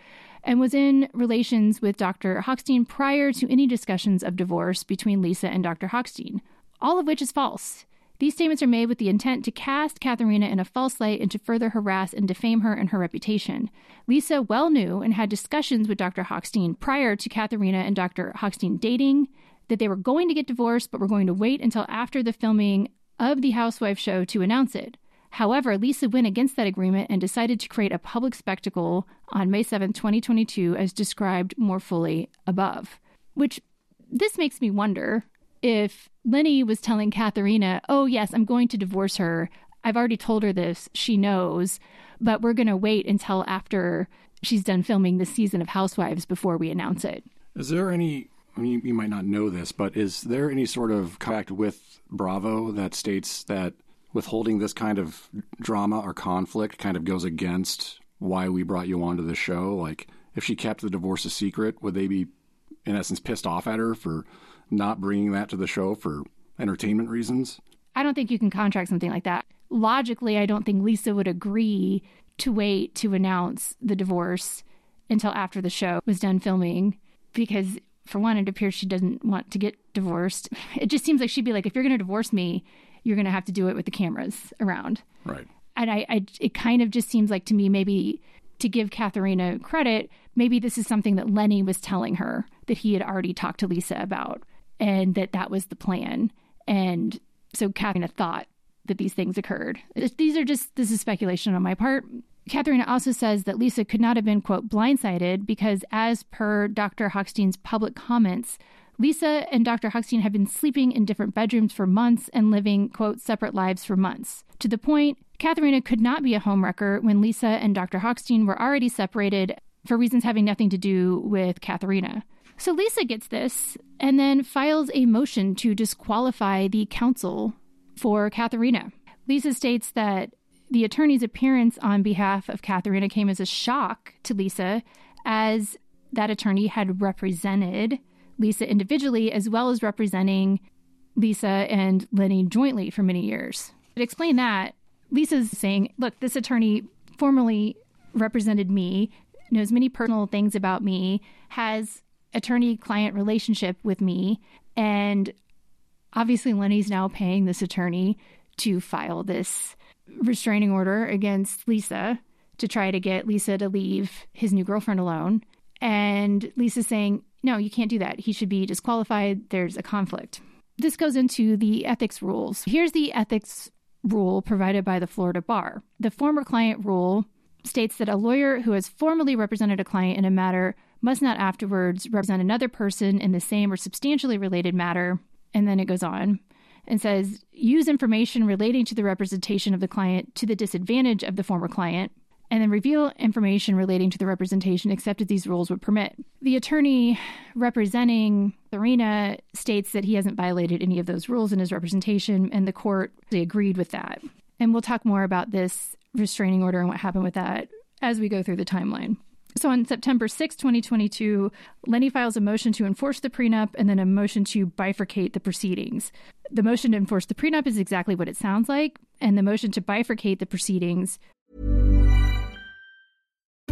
and was in relations with Dr. Hochstein prior to any discussions of divorce between Lisa and Dr. Hochstein, all of which is false. These statements are made with the intent to cast Katharina in a false light and to further harass and defame her and her reputation. Lisa well knew and had discussions with Dr. Hochstein prior to Katharina and Dr. Hochstein dating that they were going to get divorced, but were going to wait until after the filming of the Housewife show to announce it. However, Lisa went against that agreement and decided to create a public spectacle on May 7, 2022, as described more fully above. Which this makes me wonder if Lenny was telling Katharina, oh, yes, I'm going to divorce her. I've already told her this. She knows, but we're going to wait until after she's done filming the season of Housewives before we announce it. Is there any, I mean, you might not know this, but is there any sort of contact with Bravo that states that withholding this kind of drama or conflict kind of goes against why we brought you onto the show? Like, if she kept the divorce a secret, would they be, in essence, pissed off at her for not bringing that to the show for entertainment reasons? I don't think you can contract something like that. Logically, I don't think Lisa would agree to wait to announce the divorce until after the show was done filming because for one it appears she doesn't want to get divorced. It just seems like she'd be like if you're going to divorce me, you're going to have to do it with the cameras around. Right. And I, I it kind of just seems like to me maybe to give Katharina credit, maybe this is something that Lenny was telling her that he had already talked to Lisa about and that that was the plan. And so Katharina thought that these things occurred. These are just, this is speculation on my part. Katharina also says that Lisa could not have been, quote, blindsided because, as per Dr. Hochstein's public comments, Lisa and Dr. Hochstein have been sleeping in different bedrooms for months and living, quote, separate lives for months. To the point, Katharina could not be a homewrecker when Lisa and Dr. Hochstein were already separated for reasons having nothing to do with Katharina. So Lisa gets this and then files a motion to disqualify the counsel for Katharina. Lisa states that the attorney's appearance on behalf of Katharina came as a shock to Lisa, as that attorney had represented Lisa individually as well as representing Lisa and Lenny jointly for many years. To explain that, Lisa's saying, look, this attorney formerly represented me, knows many personal things about me, has attorney client relationship with me. And obviously, Lenny's now paying this attorney to file this restraining order against Lisa to try to get Lisa to leave his new girlfriend alone. And Lisa's saying, no, you can't do that. He should be disqualified. There's a conflict. This goes into the ethics rules. Here's the ethics rule provided by the Florida Bar. The former client rule states that a lawyer who has formally represented a client in a matter must not afterwards represent another person in the same or substantially related matter. And then it goes on and says use information relating to the representation of the client to the disadvantage of the former client, and then reveal information relating to the representation except as these rules would permit. The attorney representing Serena states that he hasn't violated any of those rules in his representation, and the court agreed with that. And we'll talk more about this restraining order and what happened with that as we go through the timeline. So on September 6, 2022, Lenny files a motion to enforce the prenup and then a motion to bifurcate the proceedings. The motion to enforce the prenup is exactly what it sounds like, and the motion to bifurcate the proceedings.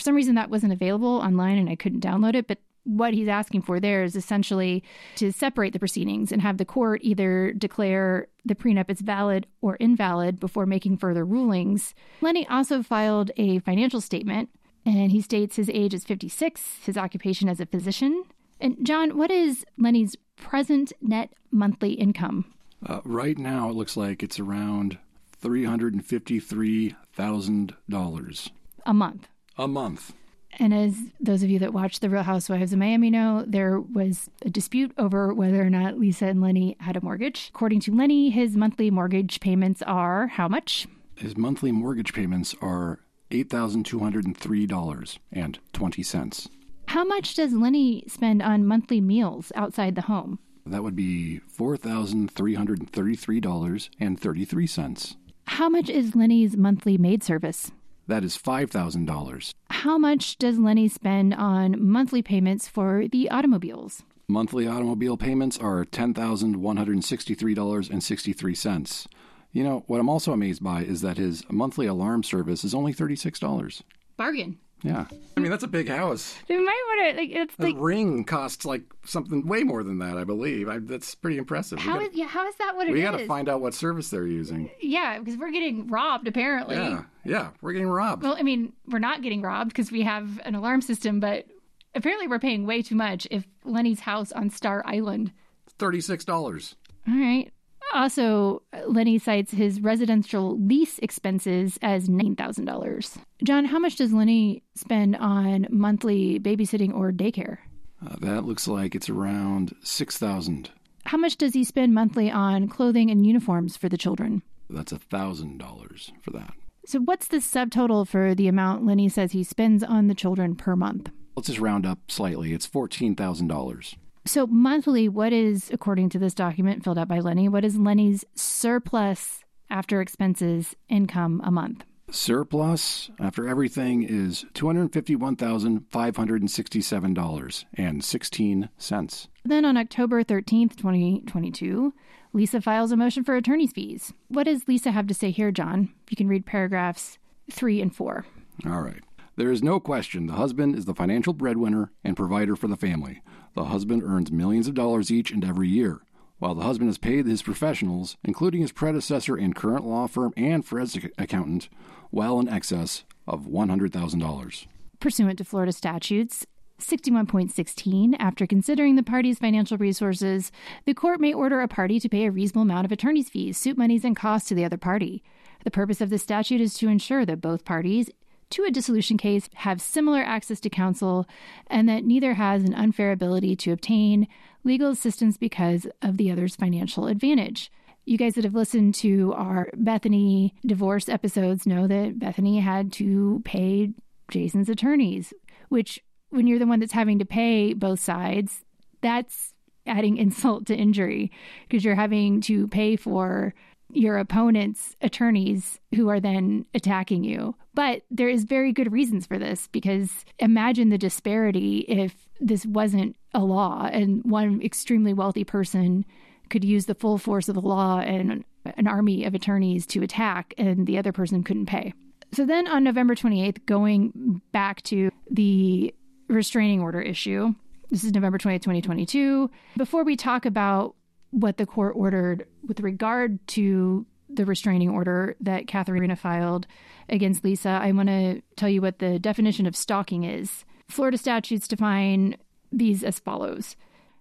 For some reason, that wasn't available online and I couldn't download it. But what he's asking for there is essentially to separate the proceedings and have the court either declare the prenup is valid or invalid before making further rulings. Lenny also filed a financial statement and he states his age is 56, his occupation as a physician. And John, what is Lenny's present net monthly income? Uh, right now, it looks like it's around $353,000 A month. A month. And as those of you that watch The Real Housewives of Miami know, there was a dispute over whether or not Lisa and Lenny had a mortgage. According to Lenny, his monthly mortgage payments are how much? His monthly mortgage payments are $8,203.20. How much does Lenny spend on monthly meals outside the home? That would be $4,333.33. How much is Lenny's monthly maid service? That is $5,000. How much does Lenny spend on monthly payments for the automobiles? Monthly automobile payments are $10,163.63. You know, what I'm also amazed by is that his monthly alarm service is only $36. Bargain. Yeah. I mean, that's a big house. You might want to like it's The like ring costs like something way more than that, I believe. I, that's pretty impressive. how we is yeah how is that what it we got to find out what service they're using. Yeah, because we're getting robbed apparently. Yeah, yeah, we're getting robbed. Well, I mean, we're not getting robbed because we have an alarm system, but apparently we're paying way too much if Lenny's house on Star Island. Thirty-six dollars. All right. Also, Lenny cites his residential lease expenses as $9,000. John, how much does Lenny spend on monthly babysitting or daycare? Uh, that looks like it's around six thousand. How much does he spend monthly on clothing and uniforms for the children? That's a thousand dollars for that. So, what's the subtotal for the amount Lenny says he spends on the children per month? Let's just round up slightly. It's fourteen thousand dollars. So, monthly, what is, according to this document filled out by Lenny, what is Lenny's surplus after expenses income a month? Surplus after everything is two hundred fifty-one thousand five hundred and sixty-seven dollars and sixteen cents. Then on October 13th, 2022, Lisa files a motion for attorney's fees. What does Lisa have to say here, John? You can read paragraphs three and four. All right. There is no question the husband is the financial breadwinner and provider for the family. The husband earns millions of dollars each and every year. While the husband has paid his professionals, including his predecessor and current law firm and forensic accountant, well in excess of $100,000. Pursuant to Florida statutes 61.16, after considering the party's financial resources, the court may order a party to pay a reasonable amount of attorney's fees, suit monies, and costs to the other party. The purpose of this statute is to ensure that both parties to a dissolution case have similar access to counsel and that neither has an unfair ability to obtain legal assistance because of the other's financial advantage. You guys that have listened to our Bethenny divorce episodes know that Bethenny had to pay Jason's attorneys, which, when you're the one that's having to pay both sides, that's adding insult to injury because you're having to pay for your opponent's attorneys who are then attacking you. But there is very good reasons for this because imagine the disparity if this wasn't a law and one extremely wealthy person could use the full force of the law and an army of attorneys to attack, and the other person couldn't pay. So then on November 28th, going back to the restraining order issue, this is November 20th, 2022. Before we talk about what the court ordered with regard to the restraining order that Katharina filed against Lisa, I want to tell you what the definition of stalking is. Florida statutes define these as follows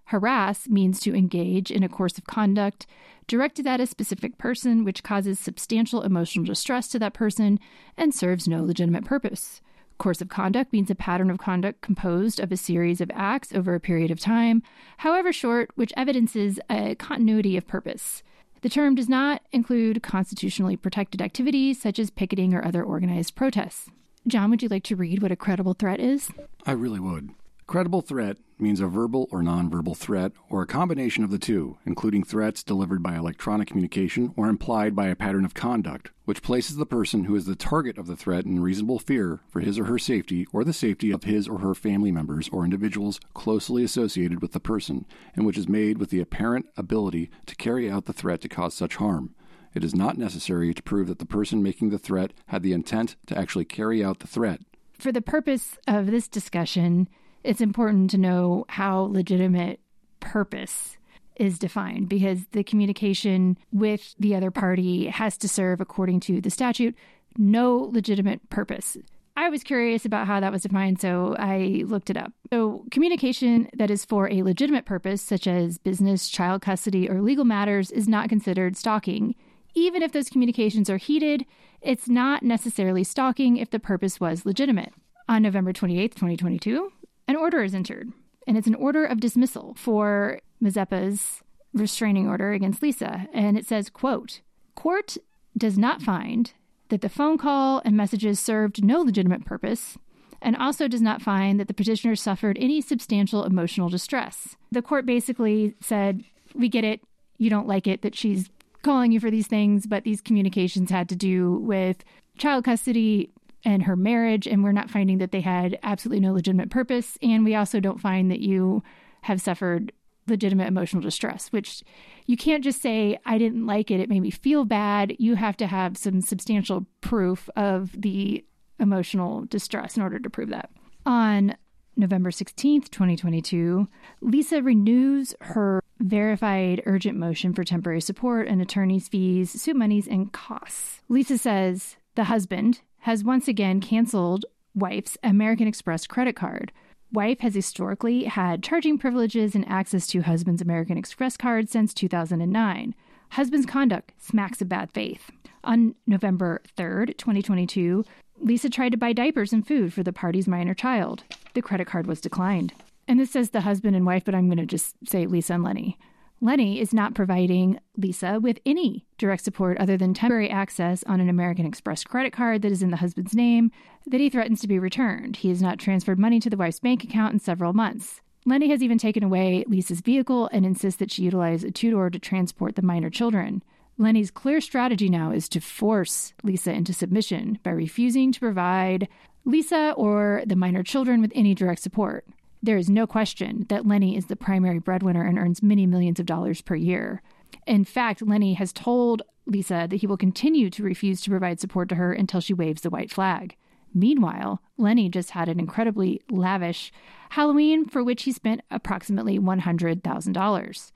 Harass means to engage in a course of conduct directed at a specific person which causes substantial emotional distress to that person and serves no legitimate purpose. Course of conduct means a pattern of conduct composed of a series of acts over a period of time, however short, which evidences a continuity of purpose. The term does not include constitutionally protected activities such as picketing or other organized protests. John, would you like to read what a credible threat is? I really would. Credible threat means a verbal or nonverbal threat, or a combination of the two, including threats delivered by electronic communication or implied by a pattern of conduct, which places the person who is the target of the threat in reasonable fear for his or her safety or the safety of his or her family members or individuals closely associated with the person, and which is made with the apparent ability to carry out the threat to cause such harm. It is not necessary to prove that the person making the threat had the intent to actually carry out the threat. For the purpose of this discussion, it's important to know how legitimate purpose is defined because the communication with the other party has to serve, according to the statute, no legitimate purpose. I was curious about how that was defined, so I looked it up. So, communication that is for a legitimate purpose, such as business, child custody, or legal matters, is not considered stalking. Even if those communications are heated, it's not necessarily stalking if the purpose was legitimate. On November 28th, 2022, an order is entered, and it's an order of dismissal for Mazepa's restraining order against Lisa. And it says, quote, Court does not find that the phone call and messages served no legitimate purpose and also does not find that the petitioner suffered any substantial emotional distress. The court basically said, We get it. You don't like it that she's calling you for these things, but these communications had to do with child custody, and her marriage, and we're not finding that they had absolutely no legitimate purpose. And we also don't find that you have suffered legitimate emotional distress, which you can't just say, I didn't like it, it made me feel bad. You have to have some substantial proof of the emotional distress in order to prove that. On November 16th, 2022, Lisa renews her verified urgent motion for temporary support and attorney's fees, suit monies, and costs. Lisa says the husband, has once again canceled wife's American Express credit card. Wife has historically had charging privileges and access to husband's American Express card since 2009. Husband's conduct smacks of bad faith. On November 3rd, 2022, Lisa tried to buy diapers and food for the party's minor child. The credit card was declined. And this says the husband and wife, but I'm going to just say Lisa and Lenny. Lenny is not providing Lisa with any direct support other than temporary access on an American Express credit card that is in the husband's name that he threatens to be returned. He has not transferred money to the wife's bank account in several months. Lenny has even taken away Lisa's vehicle and insists that she utilize a two door to transport the minor children. Lenny's clear strategy now is to force Lisa into submission by refusing to provide Lisa or the minor children with any direct support. There is no question that Lenny is the primary breadwinner and earns many millions of dollars per year. In fact, Lenny has told Lisa that he will continue to refuse to provide support to her until she waves the white flag. Meanwhile, Lenny just had an incredibly lavish Halloween for which he spent approximately $100,000.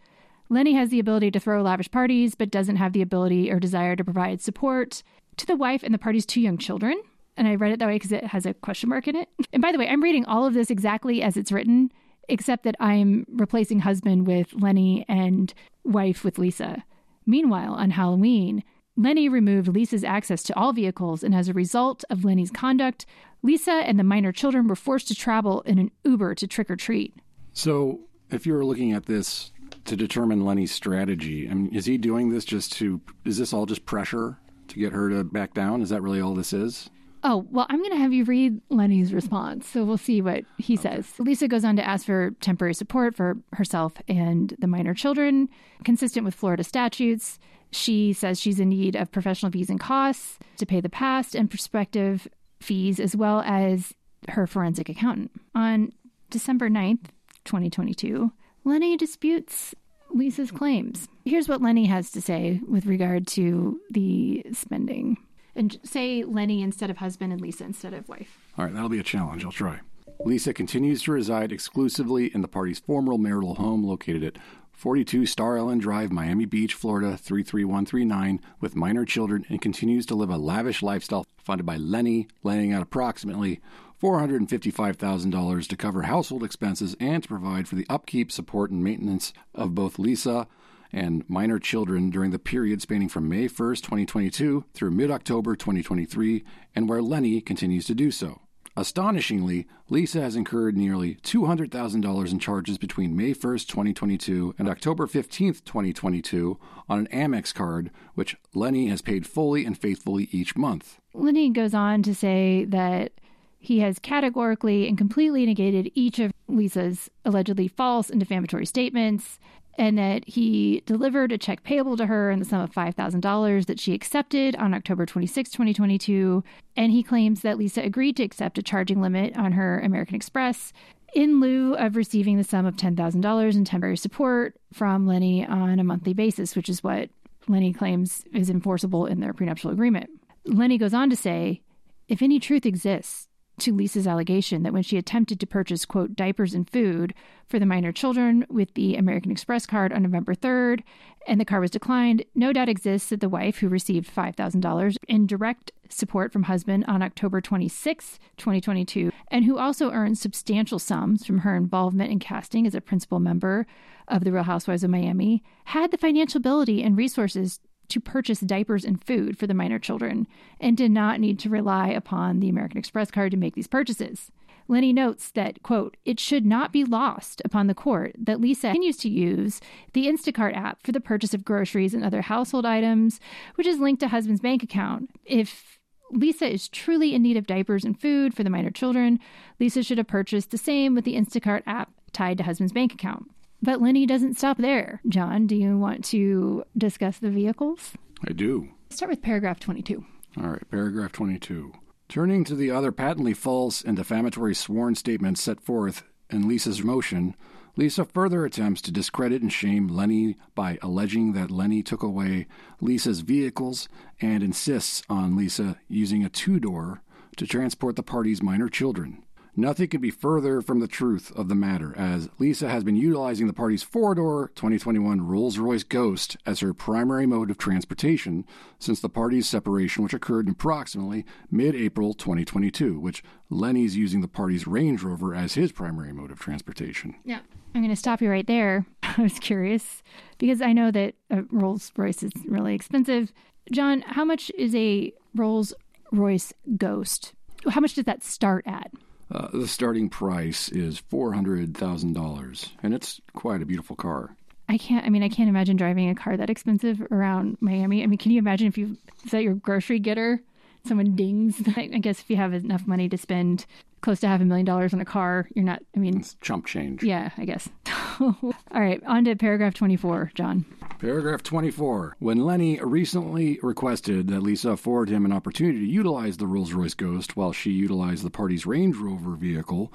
Lenny has the ability to throw lavish parties, but doesn't have the ability or desire to provide support to the wife and the party's two young children and I read it that way because it has a question mark in it. And by the way, I'm reading all of this exactly as it's written, except that I'm replacing husband with Lenny and wife with Lisa. Meanwhile, on Halloween, Lenny removed Lisa's access to all vehicles, and as a result of Lenny's conduct, Lisa and the minor children were forced to travel in an Uber to trick or treat. So, if you were looking at this to determine Lenny's strategy, I mean, is he doing this just to, is this all just pressure to get her to back down? Is that really all this is? Oh, well, I'm going to have you read Lenny's response. So we'll see what he okay. says. Lisa goes on to ask for temporary support for herself and the minor children, consistent with Florida statutes. She says she's in need of professional fees and costs to pay the past and prospective fees, as well as her forensic accountant. On December 9th, 2022, Lenny disputes Lisa's claims. Here's what Lenny has to say with regard to the spending. And say Lenny instead of husband and Lisa instead of wife. All right, that'll be a challenge. I'll try. Lisa continues to reside exclusively in the party's former marital home located at 42 Star Island Drive, Miami Beach, Florida 33139, with minor children and continues to live a lavish lifestyle funded by Lenny, laying out approximately $455,000 to cover household expenses and to provide for the upkeep, support, and maintenance of both Lisa and minor children during the period spanning from May 1st, 2022 through mid October 2023, and where Lenny continues to do so. Astonishingly, Lisa has incurred nearly $200,000 in charges between May 1st, 2022 and October 15th, 2022 on an Amex card, which Lenny has paid fully and faithfully each month. Lenny goes on to say that he has categorically and completely negated each of Lisa's allegedly false and defamatory statements and that he delivered a check payable to her in the sum of $5,000 that she accepted on October 26, 2022. And he claims that Lisa agreed to accept a charging limit on her American Express in lieu of receiving the sum of $10,000 in temporary support from Lenny on a monthly basis, which is what Lenny claims is enforceable in their prenuptial agreement. Lenny goes on to say if any truth exists to Lisa's allegation that when she attempted to purchase, quote, diapers and food for the minor children with the American Express card on November 3rd, and the card was declined, no doubt exists that the wife, who received $5,000 in direct support from husband on October 26, 2022, and who also earned substantial sums from her involvement in casting as a principal member of the Real Housewives of Miami, had the financial ability and resources to purchase diapers and food for the minor children and did not need to rely upon the American Express card to make these purchases. Lenny notes that, quote, it should not be lost upon the court that Lisa continues to use the Instacart app for the purchase of groceries and other household items, which is linked to husband's bank account. If Lisa is truly in need of diapers and food for the minor children, Lisa should have purchased the same with the Instacart app tied to husband's bank account. But Lenny doesn't stop there. John, do you want to discuss the vehicles? I do. Start with paragraph 22. All right, paragraph 22. Turning to the other patently false and defamatory sworn statements set forth in Lisa's motion, Lisa further attempts to discredit and shame Lenny by alleging that Lenny took away Lisa's vehicles and insists on Lisa using a two door to transport the party's minor children. Nothing could be further from the truth of the matter, as Lisa has been utilizing the party's four door 2021 Rolls Royce Ghost as her primary mode of transportation since the party's separation, which occurred in approximately mid April 2022, which Lenny's using the party's Range Rover as his primary mode of transportation. Yeah. I'm going to stop you right there. I was curious because I know that uh, a Rolls Royce is really expensive. John, how much is a Rolls Royce Ghost? How much does that start at? Uh, the starting price is four hundred thousand dollars, and it's quite a beautiful car. I can't. I mean, I can't imagine driving a car that expensive around Miami. I mean, can you imagine if you is that your grocery getter? Someone dings. I guess if you have enough money to spend close to half a million dollars on a car, you're not. I mean, it's chump change. Yeah, I guess. All right, on to paragraph twenty-four, John. Paragraph 24. When Lenny recently requested that Lisa afford him an opportunity to utilize the Rolls Royce Ghost while she utilized the party's Range Rover vehicle,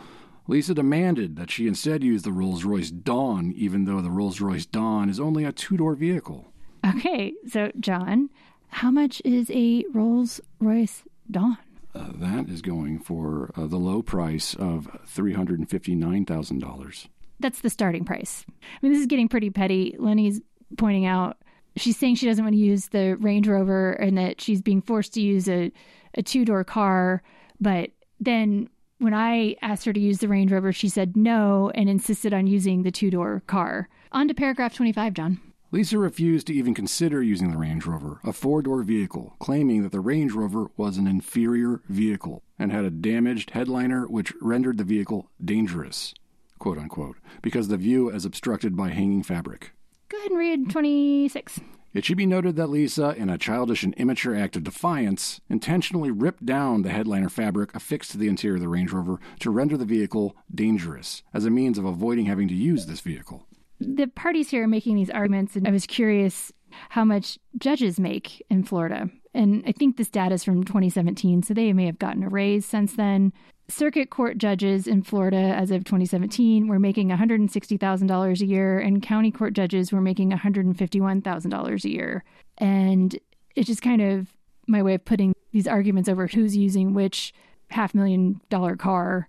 Lisa demanded that she instead use the Rolls Royce Dawn, even though the Rolls Royce Dawn is only a two door vehicle. Okay, so, John, how much is a Rolls Royce Dawn? Uh, that is going for uh, the low price of $359,000. That's the starting price. I mean, this is getting pretty petty. Lenny's pointing out she's saying she doesn't want to use the Range Rover and that she's being forced to use a, a two door car. But then when I asked her to use the Range Rover, she said no and insisted on using the two door car. On to paragraph 25, John. Lisa refused to even consider using the Range Rover, a four door vehicle, claiming that the Range Rover was an inferior vehicle and had a damaged headliner which rendered the vehicle dangerous, quote unquote, because the view is obstructed by hanging fabric. Go ahead and read 26. It should be noted that Lisa, in a childish and immature act of defiance, intentionally ripped down the headliner fabric affixed to the interior of the Range Rover to render the vehicle dangerous as a means of avoiding having to use this vehicle. The parties here are making these arguments, and I was curious how much judges make in Florida. And I think this data is from 2017, so they may have gotten a raise since then. Circuit court judges in Florida as of 2017 were making $160,000 a year, and county court judges were making $151,000 a year. And it's just kind of my way of putting these arguments over who's using which half million dollar car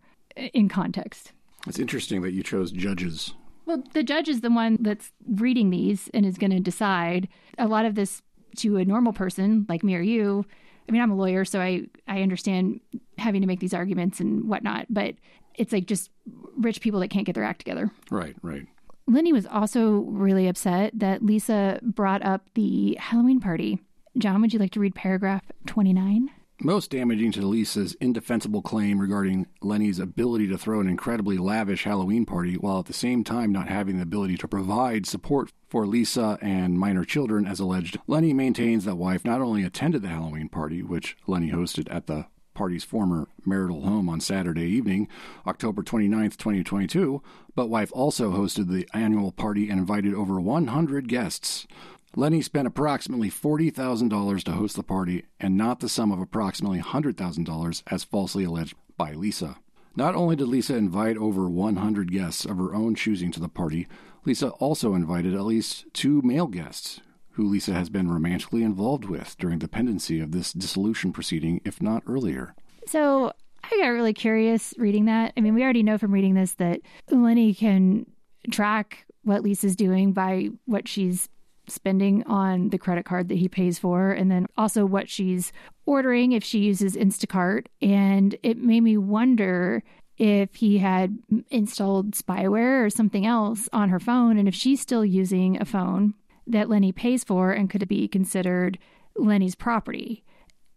in context. It's interesting that you chose judges. Well, the judge is the one that's reading these and is going to decide. A lot of this to a normal person like me or you. I mean, I'm a lawyer, so I, I understand having to make these arguments and whatnot, but it's like just rich people that can't get their act together. Right, right. Lenny was also really upset that Lisa brought up the Halloween party. John, would you like to read paragraph 29? Most damaging to Lisa's indefensible claim regarding Lenny's ability to throw an incredibly lavish Halloween party while at the same time not having the ability to provide support for Lisa and minor children, as alleged. Lenny maintains that wife not only attended the Halloween party, which Lenny hosted at the party's former marital home on Saturday evening, October 29, 2022, but wife also hosted the annual party and invited over 100 guests. Lenny spent approximately $40,000 to host the party and not the sum of approximately $100,000 as falsely alleged by Lisa. Not only did Lisa invite over 100 guests of her own choosing to the party, Lisa also invited at least two male guests who Lisa has been romantically involved with during the pendency of this dissolution proceeding, if not earlier. So I got really curious reading that. I mean, we already know from reading this that Lenny can track what Lisa's doing by what she's spending on the credit card that he pays for, and then also what she's ordering if she uses Instacart. And it made me wonder if he had installed spyware or something else on her phone, and if she's still using a phone that Lenny pays for and could be considered Lenny's property.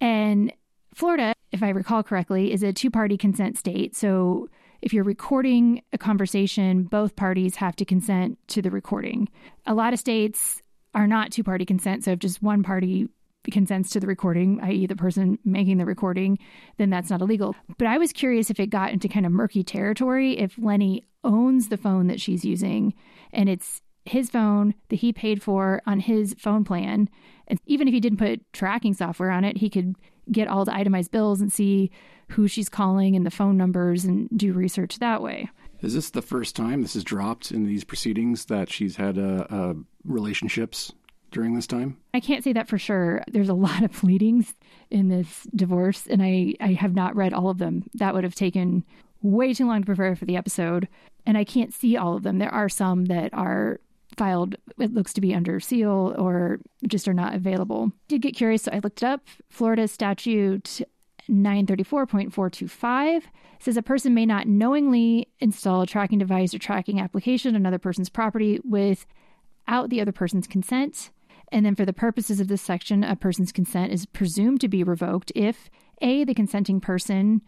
And Florida, if I recall correctly, is a two party consent state. So if you're recording a conversation, both parties have to consent to the recording. A lot of states are not two party consent. So if just one party consents to the recording, i.e., the person making the recording, then that's not illegal. But I was curious if it got into kind of murky territory, if Lenny owns the phone that she's using and it's his phone that he paid for on his phone plan. And even if he didn't put tracking software on it, he could get all the itemized bills and see who she's calling and the phone numbers and do research that way. Is this the first time this is dropped in these proceedings that she's had uh, uh, relationships during this time? I can't say that for sure. There's a lot of pleadings in this divorce, and I, I have not read all of them. That would have taken way too long to prepare for the episode, and I can't see all of them. There are some that are filed, it looks to be under seal or just are not available. Did get curious, so I looked it up. Florida statute 934.425 says a person may not knowingly install a tracking device or tracking application on another person's property without the other person's consent. And then, for the purposes of this section, a person's consent is presumed to be revoked if A, the consenting person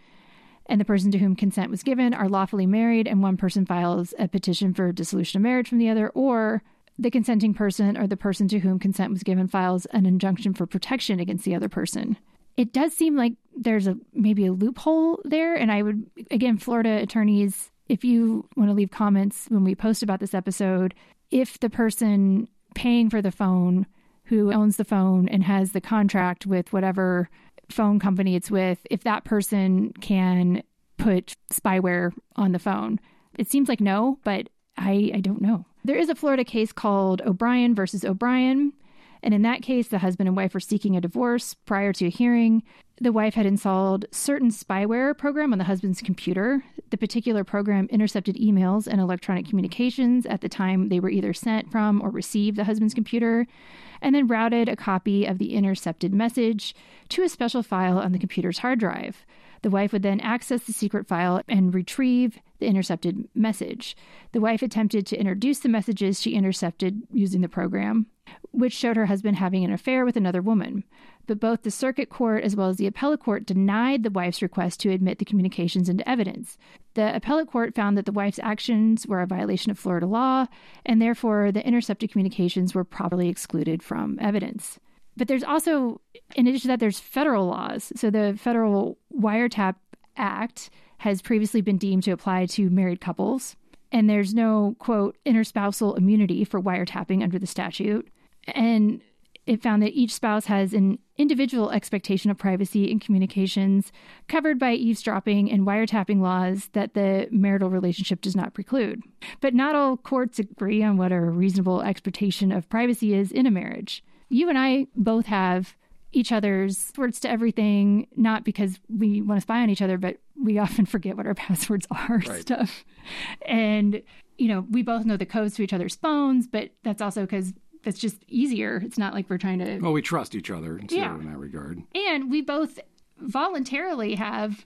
and the person to whom consent was given are lawfully married and one person files a petition for dissolution of marriage from the other, or the consenting person or the person to whom consent was given files an injunction for protection against the other person it does seem like there's a maybe a loophole there. And i would again florida attorneys if you want to leave comments when we post about this episode if the person paying for the phone who owns the phone and has the contract with whatever phone company it's with if that person can put spyware on the phone. It seems like no but i i don't know. There is a florida case called o'brien versus o'brien and in that case, the husband and wife were seeking a divorce prior to a hearing. The wife had installed certain spyware program on the husband's computer. The particular program intercepted emails and electronic communications at the time they were either sent from or received the husband's computer, and then routed a copy of the intercepted message to a special file on the computer's hard drive. The wife would then access the secret file and retrieve the intercepted message. The wife attempted to introduce the messages she intercepted using the program which showed her husband having an affair with another woman. But both the circuit court as well as the appellate court denied the wife's request to admit the communications into evidence. The appellate court found that the wife's actions were a violation of Florida law, and therefore the intercepted communications were properly excluded from evidence. But there's also, in addition to that, there's federal laws. So the Federal Wiretap Act has previously been deemed to apply to married couples and there's no quote interspousal immunity for wiretapping under the statute. And it found that each spouse has an individual expectation of privacy in communications covered by eavesdropping and wiretapping laws that the marital relationship does not preclude. But not all courts agree on what a reasonable expectation of privacy is in a marriage. You and I both have each other's words to everything, not because we want to spy on each other, but we often forget what our passwords are, right. stuff. And, you know, we both know the codes to each other's phones, but that's also because it's just easier. It's not like we're trying to. Well, we trust each other too, yeah. in that regard. And we both voluntarily have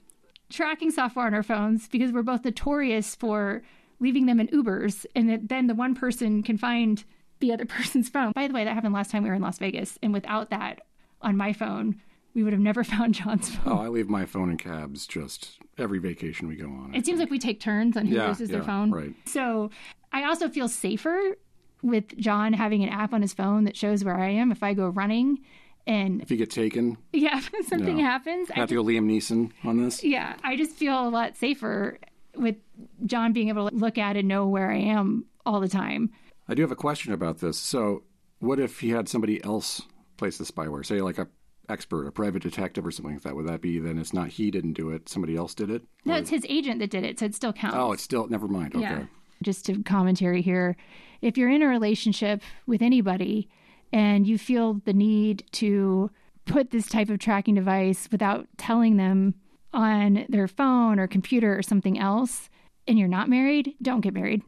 tracking software on our phones because we're both notorious for leaving them in Ubers, and then the one person can find the other person's phone. By the way, that happened last time we were in Las Vegas, and without that on my phone, we would have never found John's phone. Oh, I leave my phone in cabs just every vacation we go on. It seems like we take turns on who yeah, loses yeah, their phone. Right. So I also feel safer with John having an app on his phone that shows where I am if I go running. And if you get taken, yeah, if something happens, I have to go Liam Neeson on this. Yeah, I just feel a lot safer with John being able to look at and know where I am all the time. I do have a question about this. So, what if he had somebody else place the spyware? Say, like a expert, a private detective, or something like that. Would that be then? It's not he didn't do it; somebody else did it. No, it's his agent that did it, so it still counts. Oh, it's still never mind. Okay. Yeah. Just a commentary here. If you're in a relationship with anybody and you feel the need to put this type of tracking device without telling them on their phone or computer or something else, and you're not married, don't get married.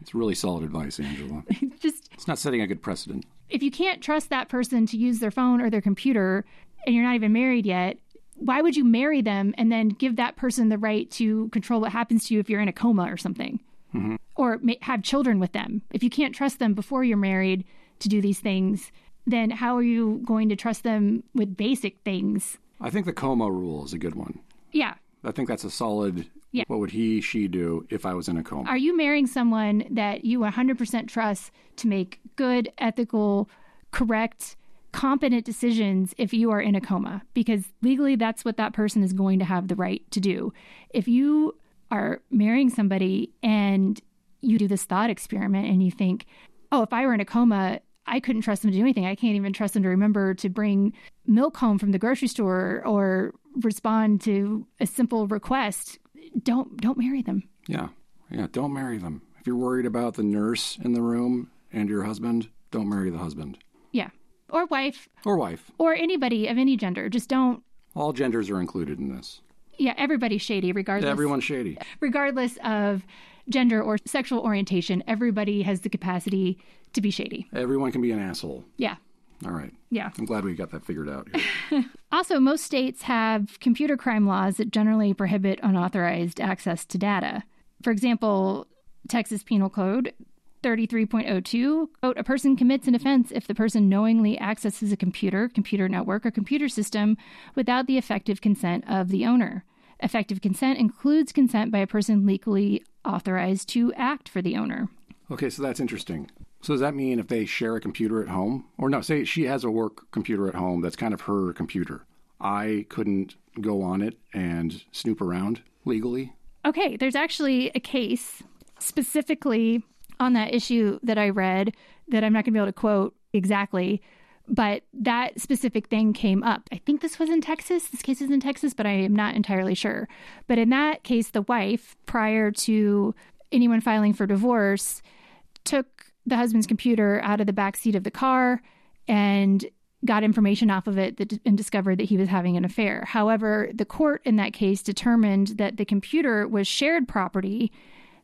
It's really solid advice, Angela. Just it's not setting a good precedent. If you can't trust that person to use their phone or their computer and you're not even married yet, why would you marry them and then give that person the right to control what happens to you if you're in a coma or something? Mm-hmm. Or have children with them. If you can't trust them before you're married to do these things, then how are you going to trust them with basic things? I think the coma rule is a good one. Yeah. I think that's a solid. Yeah. What would he, she do if I was in a coma? Are you marrying someone that you 100% trust to make good, ethical, correct, competent decisions if you are in a coma? Because legally, that's what that person is going to have the right to do. If you are marrying somebody and you do this thought experiment and you think, oh, if I were in a coma, I couldn't trust them to do anything. I can't even trust them to remember to bring milk home from the grocery store or respond to a simple request. Don't don't marry them. Yeah. Yeah, don't marry them. If you're worried about the nurse in the room and your husband, don't marry the husband. Yeah. Or wife. Or wife. Or anybody of any gender. Just don't All genders are included in this. Yeah, everybody's shady regardless. Everyone's shady. Regardless of gender or sexual orientation, everybody has the capacity to be shady. Everyone can be an asshole. Yeah. All right. Yeah. I'm glad we got that figured out. also, most states have computer crime laws that generally prohibit unauthorized access to data. For example, Texas Penal Code 33.02 quote a person commits an offense if the person knowingly accesses a computer computer network or computer system without the effective consent of the owner effective consent includes consent by a person legally authorized to act for the owner. Okay so that's interesting. So does that mean if they share a computer at home? Or no say she has a work computer at home that's kind of her computer. I couldn't go on it and snoop around legally? Okay there's actually a case specifically on that issue that I read that I'm not going to be able to quote exactly, but that specific thing came up. I think this was in Texas. This case is in Texas, but I am not entirely sure. But in that case, the wife, prior to anyone filing for divorce, took the husband's computer out of the back seat of the car and got information off of it that, and discovered that he was having an affair. However, the court in that case determined that the computer was shared property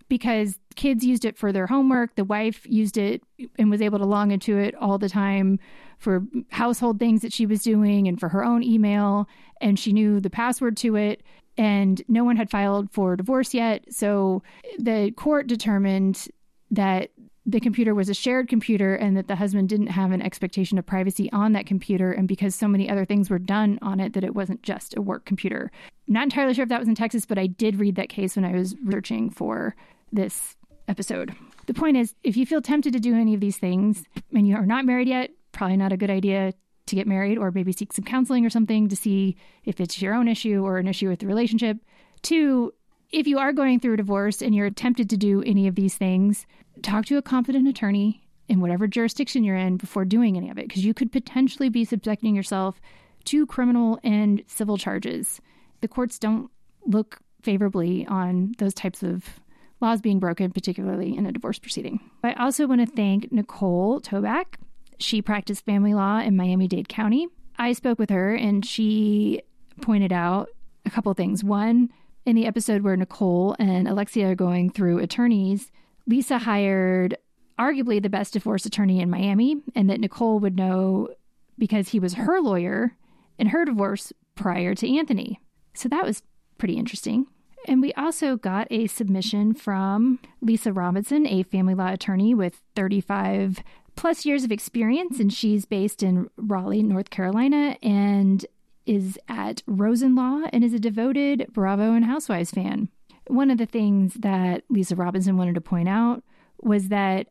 because kids used it for their homework. The wife used it and was able to log into it all the time for household things that she was doing and for her own email. And she knew the password to it. And no one had filed for divorce yet. So the court determined that the computer was a shared computer and that the husband didn't have an expectation of privacy on that computer. And because so many other things were done on it, that it wasn't just a work computer. Not entirely sure if that was in Texas, but I did read that case when I was researching for this episode. The point is, if you feel tempted to do any of these things and you are not married yet, probably not a good idea to get married or maybe seek some counseling or something to see if it's your own issue or an issue with the relationship. Two, if you are going through a divorce and you're tempted to do any of these things, talk to a competent attorney in whatever jurisdiction you're in before doing any of it, because you could potentially be subjecting yourself to criminal and civil charges. The courts don't look favorably on those types of laws being broken, particularly in a divorce proceeding. I also want to thank Nicole Toback. She practiced family law in Miami Dade County. I spoke with her and she pointed out a couple things. One, in the episode where Nicole and Alexia are going through attorneys, Lisa hired arguably the best divorce attorney in Miami, and that Nicole would know because he was her lawyer in her divorce prior to Anthony. So that was pretty interesting. And we also got a submission from Lisa Robinson, a family law attorney with 35 plus years of experience, and she's based in Raleigh, North Carolina, and is at Rosen Law and is a devoted Bravo and Housewives fan. One of the things that Lisa Robinson wanted to point out was that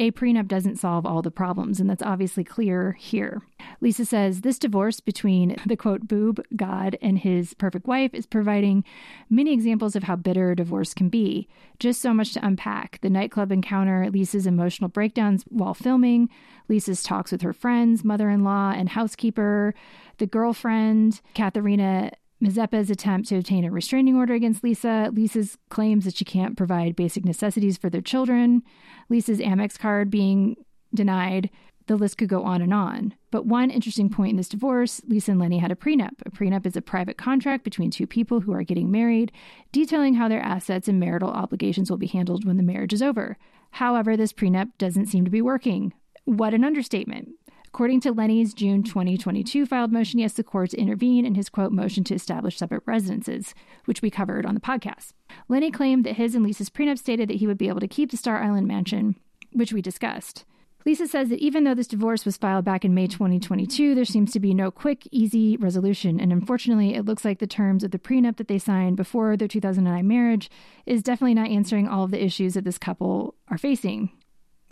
a prenup doesn't solve all the problems, and that's obviously clear here. Lisa says this divorce between the quote boob god and his perfect wife is providing many examples of how bitter divorce can be. Just so much to unpack. The nightclub encounter, Lisa's emotional breakdowns while filming, Lisa's talks with her friends, mother in law, and housekeeper, the girlfriend, Katharina Mazepa's attempt to obtain a restraining order against Lisa, Lisa's claims that she can't provide basic necessities for their children, Lisa's Amex card being denied. The list could go on and on. But one interesting point in this divorce Lisa and Lenny had a prenup. A prenup is a private contract between two people who are getting married, detailing how their assets and marital obligations will be handled when the marriage is over. However, this prenup doesn't seem to be working. What an understatement. According to Lenny's June 2022 filed motion, he asked the court to intervene in his quote motion to establish separate residences, which we covered on the podcast. Lenny claimed that his and Lisa's prenup stated that he would be able to keep the Star Island mansion, which we discussed. Lisa says that even though this divorce was filed back in May 2022, there seems to be no quick, easy resolution. And unfortunately, it looks like the terms of the prenup that they signed before their 2009 marriage is definitely not answering all of the issues that this couple are facing.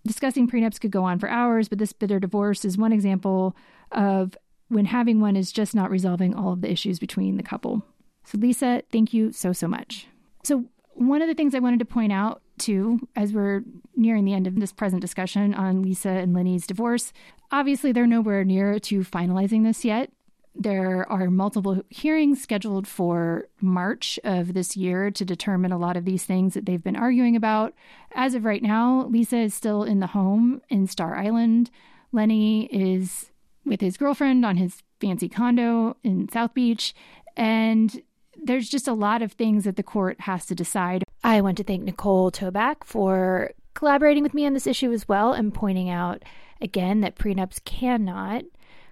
Discussing prenups could go on for hours, but this bitter divorce is one example of when having one is just not resolving all of the issues between the couple. So, Lisa, thank you so, so much. So, one of the things I wanted to point out too, as we're nearing the end of this present discussion on Lisa and Lenny's divorce, obviously they're nowhere near to finalizing this yet. There are multiple hearings scheduled for March of this year to determine a lot of these things that they've been arguing about. As of right now, Lisa is still in the home in Star Island. Lenny is with his girlfriend on his fancy condo in South Beach. And there's just a lot of things that the court has to decide. I want to thank Nicole Toback for collaborating with me on this issue as well and pointing out again that prenups cannot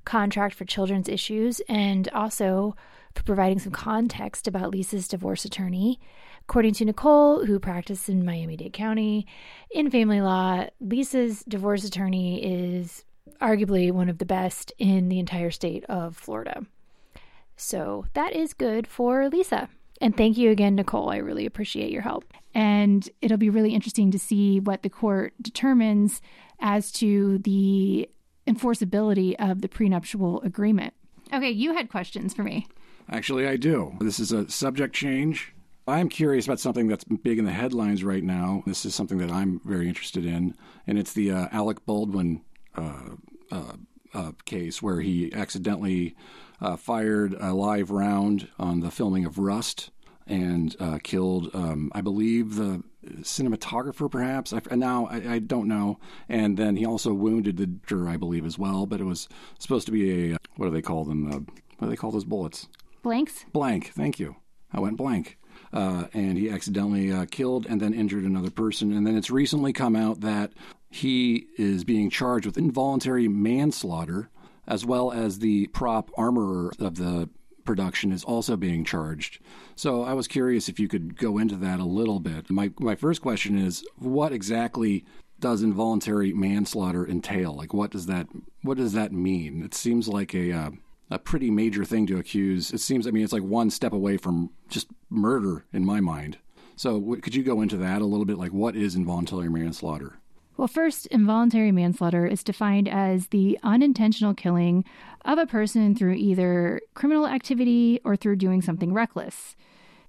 contract for children's issues and also for providing some context about Lisa's divorce attorney. According to Nicole, who practiced in Miami Dade County in family law, Lisa's divorce attorney is arguably one of the best in the entire state of Florida. So that is good for Lisa. And thank you again, Nicole. I really appreciate your help. And it'll be really interesting to see what the court determines as to the enforceability of the prenuptial agreement. Okay, you had questions for me. Actually, I do. This is a subject change. I'm curious about something that's big in the headlines right now. This is something that I'm very interested in, and it's the uh, Alec Baldwin uh, uh, uh case where he accidentally uh, fired a live round on the filming of Rust and uh, killed, um, I believe, the cinematographer, perhaps. I, now I, I, don't know. And then he also wounded the juror, I believe, as well. But it was supposed to be a what do they call them? Uh, what do they call those bullets? Blanks. Blank. Thank you. I went blank. Uh, and he accidentally uh, killed and then injured another person. And then it's recently come out that he is being charged with involuntary manslaughter, as well as the prop armorer of the production is also being charged. So I was curious if you could go into that a little bit. My my first question is what exactly does involuntary manslaughter entail? Like what does that what does that mean? It seems like a uh, a pretty major thing to accuse. It seems I mean it's like one step away from just murder in my mind. So could you go into that a little bit like what is involuntary manslaughter? Well, first, involuntary manslaughter is defined as the unintentional killing of a person through either criminal activity or through doing something reckless.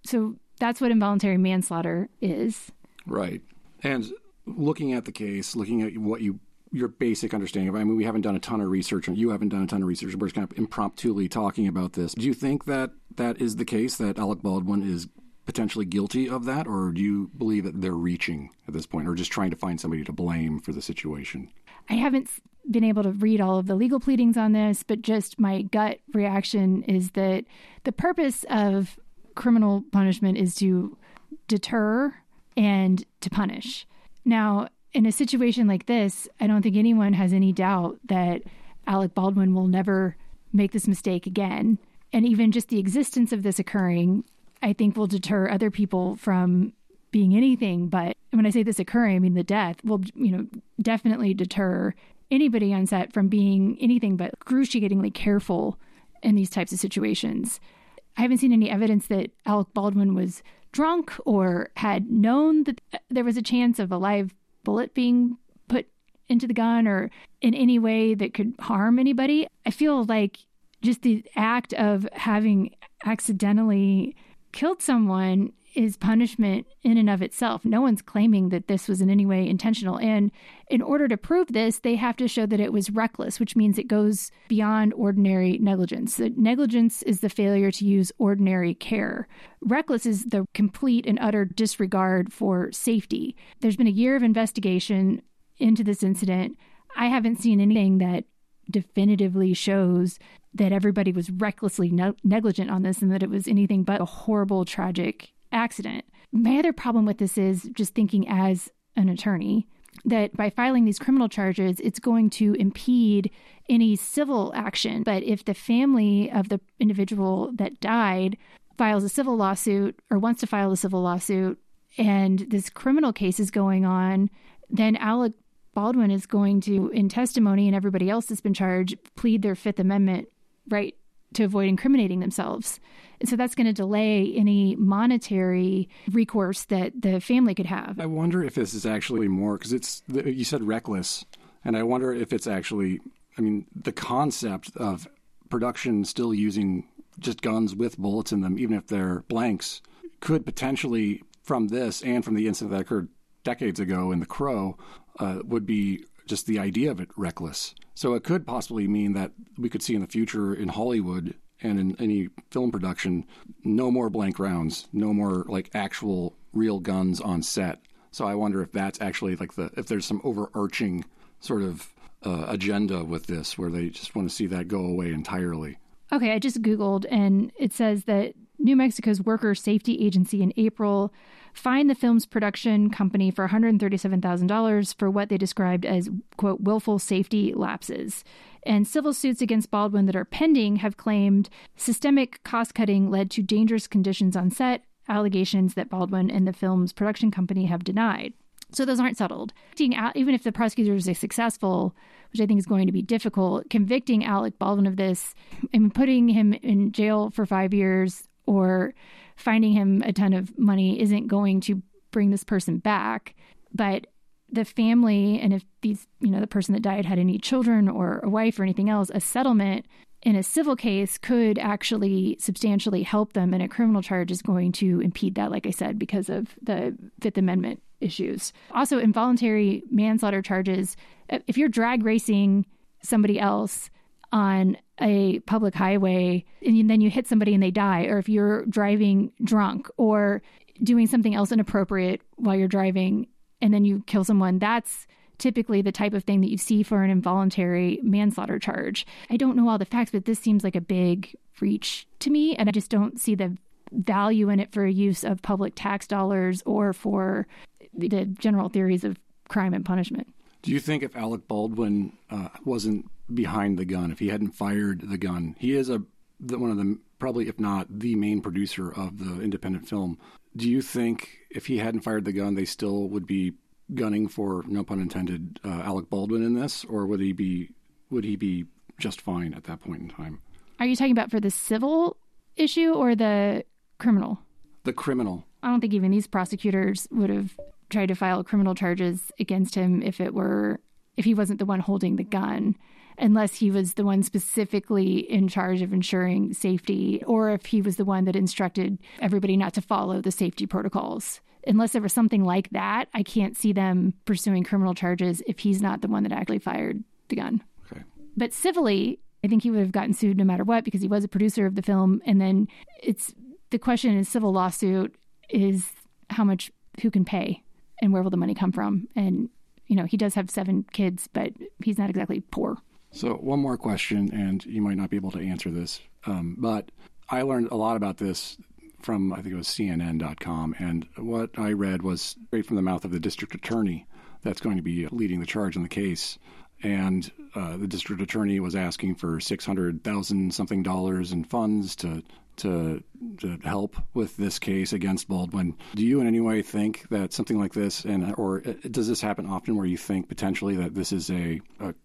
So that's what involuntary manslaughter is. Right. And looking at the case, looking at what you your basic understanding of I mean we haven't done a ton of research and you haven't done a ton of research we're just kind of impromptu talking about this do you think that that is the case that Alec Baldwin is potentially guilty of that or do you believe that they're reaching at this point or just trying to find somebody to blame for the situation I haven't been able to read all of the legal pleadings on this but just my gut reaction is that the purpose of criminal punishment is to deter and to punish now in a situation like this, I don't think anyone has any doubt that Alec Baldwin will never make this mistake again. And even just the existence of this occurring, I think will deter other people from being anything but when I say this occurring, I mean the death will, you know, definitely deter anybody on set from being anything but excruciatingly careful in these types of situations. I haven't seen any evidence that Alec Baldwin was drunk or had known that there was a chance of a live bullet being put into the gun or in any way that could harm anybody. I feel like just the act of having accidentally killed someone is punishment in and of itself. No one's claiming that this was in any way intentional. And in order to prove this, they have to show that it was reckless, which means it goes beyond ordinary negligence. Negligence is the failure to use ordinary care. Reckless is the complete and utter disregard for safety. There's been a year of investigation into this incident. I haven't seen anything that definitively shows that everybody was recklessly ne- negligent on this and that it was anything but a horrible, tragic accident. My other problem with this is just thinking as an attorney that by filing these criminal charges, it's going to impede any civil action. But if the family of the individual that died files a civil lawsuit or wants to file a civil lawsuit and this criminal case is going on, then Alec Baldwin is going to, in testimony, and everybody else that's been charged, plead their Fifth Amendment right to avoid incriminating themselves. And so that's going to delay any monetary recourse that the family could have. I wonder if this is actually more because it's you said reckless, and I wonder if it's actually. I mean, the concept of production still using just guns with bullets in them, even if they're blanks, could potentially, from this and from the incident that occurred decades ago in The Crow, uh, would be just the idea of it reckless. So it could possibly mean that we could see in the future in Hollywood and in any film production, no more blank rounds, no more like actual real guns on set. So I wonder if that's actually like the if there's some overarching sort of uh, agenda with this where they just want to see that go away entirely. Okay, I just googled and it says that New Mexico's Worker Safety Agency in April fined the film's production company for $137,000 for what they described as, quote, willful safety lapses. And civil suits against Baldwin that are pending have claimed systemic cost cutting led to dangerous conditions on set, allegations that Baldwin and the film's production company have denied. So those aren't settled. Even if the prosecutors are successful, which I think is going to be difficult, convicting Alec Baldwin of this and putting him in jail for five years or finding him a ton of money isn't going to bring this person back. But the family, and if these, you know, the person that died had any children or a wife or anything else, a settlement in a civil case could actually substantially help them, and a criminal charge is going to impede that, like I said, because of the Fifth Amendment issues. Also, involuntary manslaughter charges, if you're drag racing somebody else on a public highway and then you hit somebody and they die, or if you're driving drunk or doing something else inappropriate while you're driving and then you kill someone, that's typically the type of thing that you see for an involuntary manslaughter charge. I don't know all the facts, but this seems like a big reach to me, and I just don't see the value in it for use of public tax dollars or for the general theories of crime and punishment. Do you think if Alec Baldwin uh, wasn't behind the gun, if he hadn't fired the gun, he is a the, one of the probably, if not the main producer of the independent film. Do you think if he hadn't fired the gun, they still would be gunning for no pun intended uh, Alec Baldwin in this, or would he be would he be just fine at that point in time? Are you talking about for the civil issue or the criminal? The criminal. I don't think even these prosecutors would have tried to file criminal charges against him if it were if he wasn't the one holding the gun unless he was the one specifically in charge of ensuring safety or if he was the one that instructed everybody not to follow the safety protocols unless there was something like that, I can't see them pursuing criminal charges if he's not the one that actually fired the gun. Okay. But civilly, I think he would have gotten sued no matter what because he was a producer of the film. And then it's the question in a civil lawsuit is how much, who can pay and where will the money come from? And, you know, he does have seven kids, but he's not exactly poor. So, one more question, and you might not be able to answer this, um, but I learned a lot about this from, I think it was CNN.com. And what I read was straight from the mouth of the district attorney that's going to be leading the charge in the case. And uh, the district attorney was asking for six hundred thousand something dollars in funds to to to help with this case against Baldwin. Do you in any way think that something like this, and or uh, does this happen often, where you think potentially that this is a a,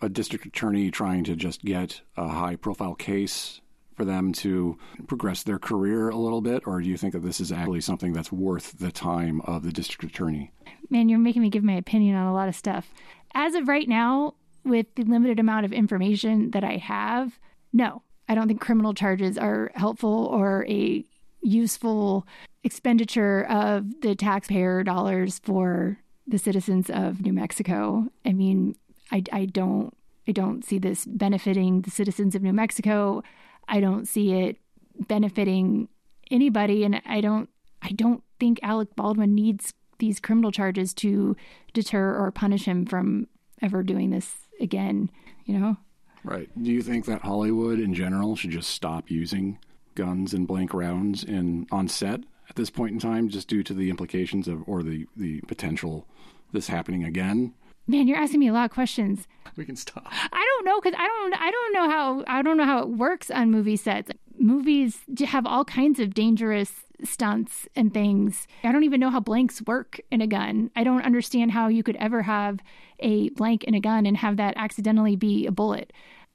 a district attorney trying to just get a high profile case for them to progress their career a little bit, or do you think that this is actually something that's worth the time of the district attorney? Man, you're making me give my opinion on a lot of stuff. As of right now, with the limited amount of information that I have, no, I don't think criminal charges are helpful or a useful expenditure of the taxpayer dollars for the citizens of New Mexico. I mean, I, I don't I don't see this benefiting the citizens of New Mexico. I don't see it benefiting anybody and I don't I don't think Alec Baldwin needs these criminal charges to deter or punish him from ever doing this again, you know? Right. Do you think that Hollywood in general should just stop using guns and blank rounds in on set at this point in time just due to the implications of or the the potential this happening again? Man, you're asking me a lot of questions. We can stop. I don't know because I don't I don't know how I don't know how it works on movie sets. Movies have all kinds of dangerous stunts and things. I don't even know how blanks work in a gun. I don't understand how you could ever have a blank in a gun and have that accidentally be a bullet.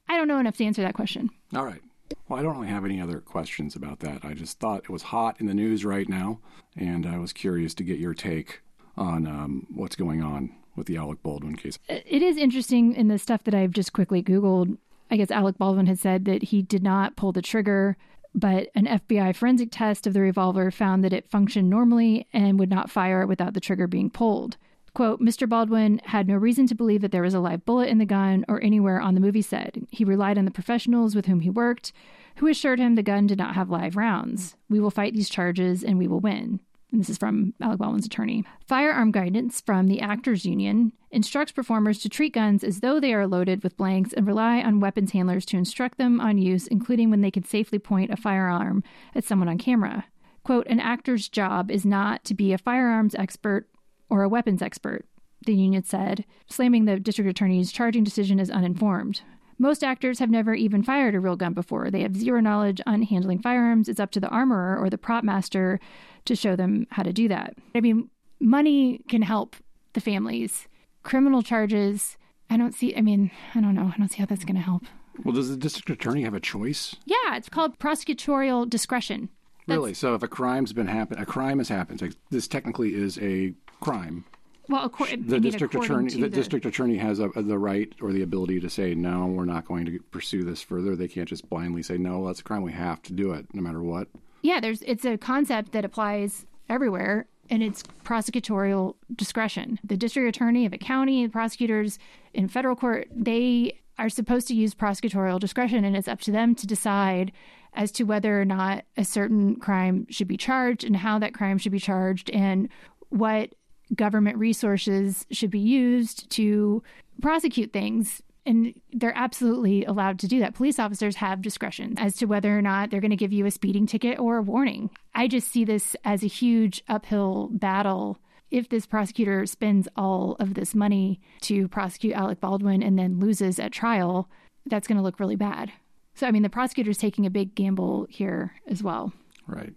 I don't know enough to answer that question. All right. Well, I don't really have any other questions about that. I just thought it was hot in the news right now, and I was curious to get your take on um, what's going on with the Alec Baldwin case. It is interesting in the stuff that I've just quickly Googled. I guess Alec Baldwin has said that he did not pull the trigger, but an FBI forensic test of the revolver found that it functioned normally and would not fire without the trigger being pulled. Quote, Mr. Baldwin had no reason to believe that there was a live bullet in the gun or anywhere on the movie set. He relied on the professionals with whom he worked, who assured him the gun did not have live rounds. We will fight these charges and we will win. And this is from Alec Baldwin's attorney. Firearm guidance from the Actors Union instructs performers to treat guns as though they are loaded with blanks and rely on weapons handlers to instruct them on use, including when they can safely point a firearm at someone on camera. Quote, an actor's job is not to be a firearms expert or a weapons expert, the union said, slamming the district attorney's charging decision as uninformed. Most actors have never even fired a real gun before. They have zero knowledge on handling firearms. It's up to the armorer or the prop master to show them how to do that. I mean, money can help the families. Criminal charges, I don't see, I mean, I don't know. I don't see how that's going to help. Well, does the district attorney have a choice? Yeah, it's called prosecutorial discretion. Really? So if a crime's been happen, a crime has happened. This technically is a crime. Well, I The district according attorney, to the, the- district attorney has a, the right or the ability to say no. We're not going to pursue this further. They can't just blindly say no. That's a crime. We have to do it, no matter what. Yeah, there's it's a concept that applies everywhere and it's prosecutorial discretion. The district attorney of a county, the prosecutors in federal court, they are supposed to use prosecutorial discretion and it's up to them to decide as to whether or not a certain crime should be charged and how that crime should be charged and what government resources should be used to prosecute things and they're absolutely allowed to do that. Police officers have discretion as to whether or not they're going to give you a speeding ticket or a warning. I just see this as a huge uphill battle. If this prosecutor spends all of this money to prosecute Alec Baldwin and then loses at trial, that's going to look really bad. So, I mean, the prosecutor's taking a big gamble here as well. Right.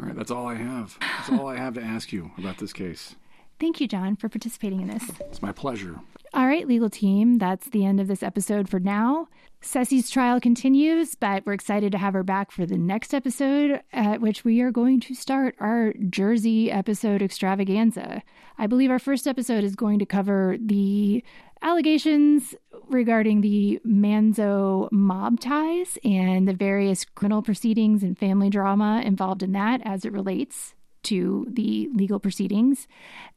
All right. That's all I have. That's all I have to ask you about this case. Thank you, John, for participating in this. It's my pleasure. All right, legal team, that's the end of this episode for now. Cesie's trial continues, but we're excited to have her back for the next episode, at which we are going to start our Jersey episode extravaganza. I believe our first episode is going to cover the allegations regarding the Manzo mob ties and the various criminal proceedings and family drama involved in that as it relates to the legal proceedings.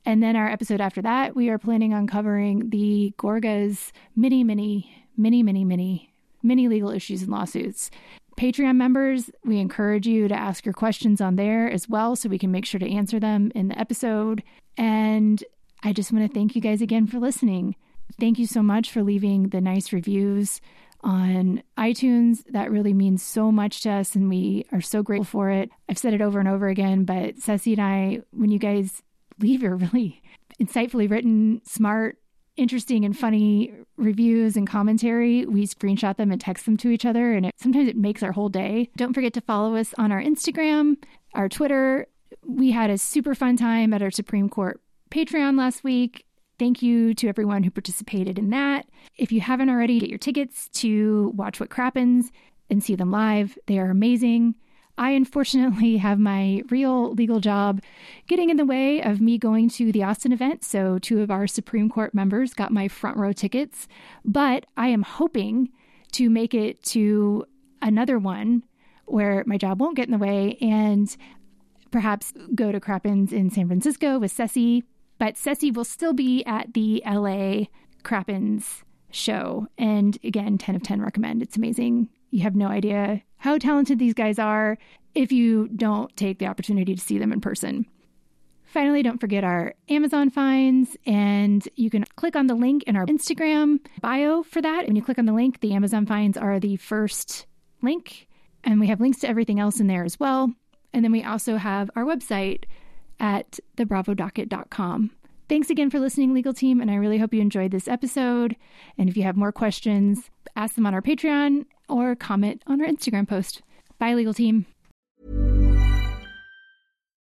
And then our episode after that, we are planning on covering the Gorgas many, many, many, many, many, many legal issues and lawsuits. Patreon members, we encourage you to ask your questions on there as well so we can make sure to answer them in the episode. And I just want to thank you guys again for listening. Thank you so much for leaving the nice reviews on iTunes. That really means so much to us, and we are so grateful for it. I've said it over and over again, but Cesie and I, when you guys leave your really insightfully written, smart, interesting, and funny reviews and commentary, we screenshot them and text them to each other, and it, sometimes it makes our whole day. Don't forget to follow us on our Instagram, our Twitter. We had a super fun time at our Supreme Court Patreon last week. Thank you to everyone who participated in that. If you haven't already, get your tickets to watch What Crappens and see them live. They are amazing. I unfortunately have my real legal job getting in the way of me going to the Austin event. So, two of our Supreme Court members got my front row tickets. But I am hoping to make it to another one where my job won't get in the way and perhaps go to Crappens in San Francisco with Cesie but Cesie will still be at the LA Crappens show. And again, 10 of 10 recommend. It's amazing. You have no idea how talented these guys are if you don't take the opportunity to see them in person. Finally, don't forget our Amazon finds, and you can click on the link in our Instagram bio for that. When you click on the link, the Amazon finds are the first link, and we have links to everything else in there as well. And then we also have our website, at thebravodocket.com. Thanks again for listening, legal team, and I really hope you enjoyed this episode. And if you have more questions, ask them on our Patreon or comment on our Instagram post. Bye, legal team.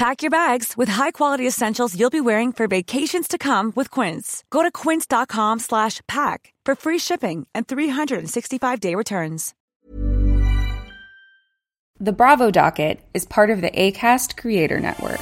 Pack your bags with high-quality essentials you'll be wearing for vacations to come with Quince. Go to quince.com slash pack for free shipping and 365-day returns. The Bravo Docket is part of the ACAST Creator Network.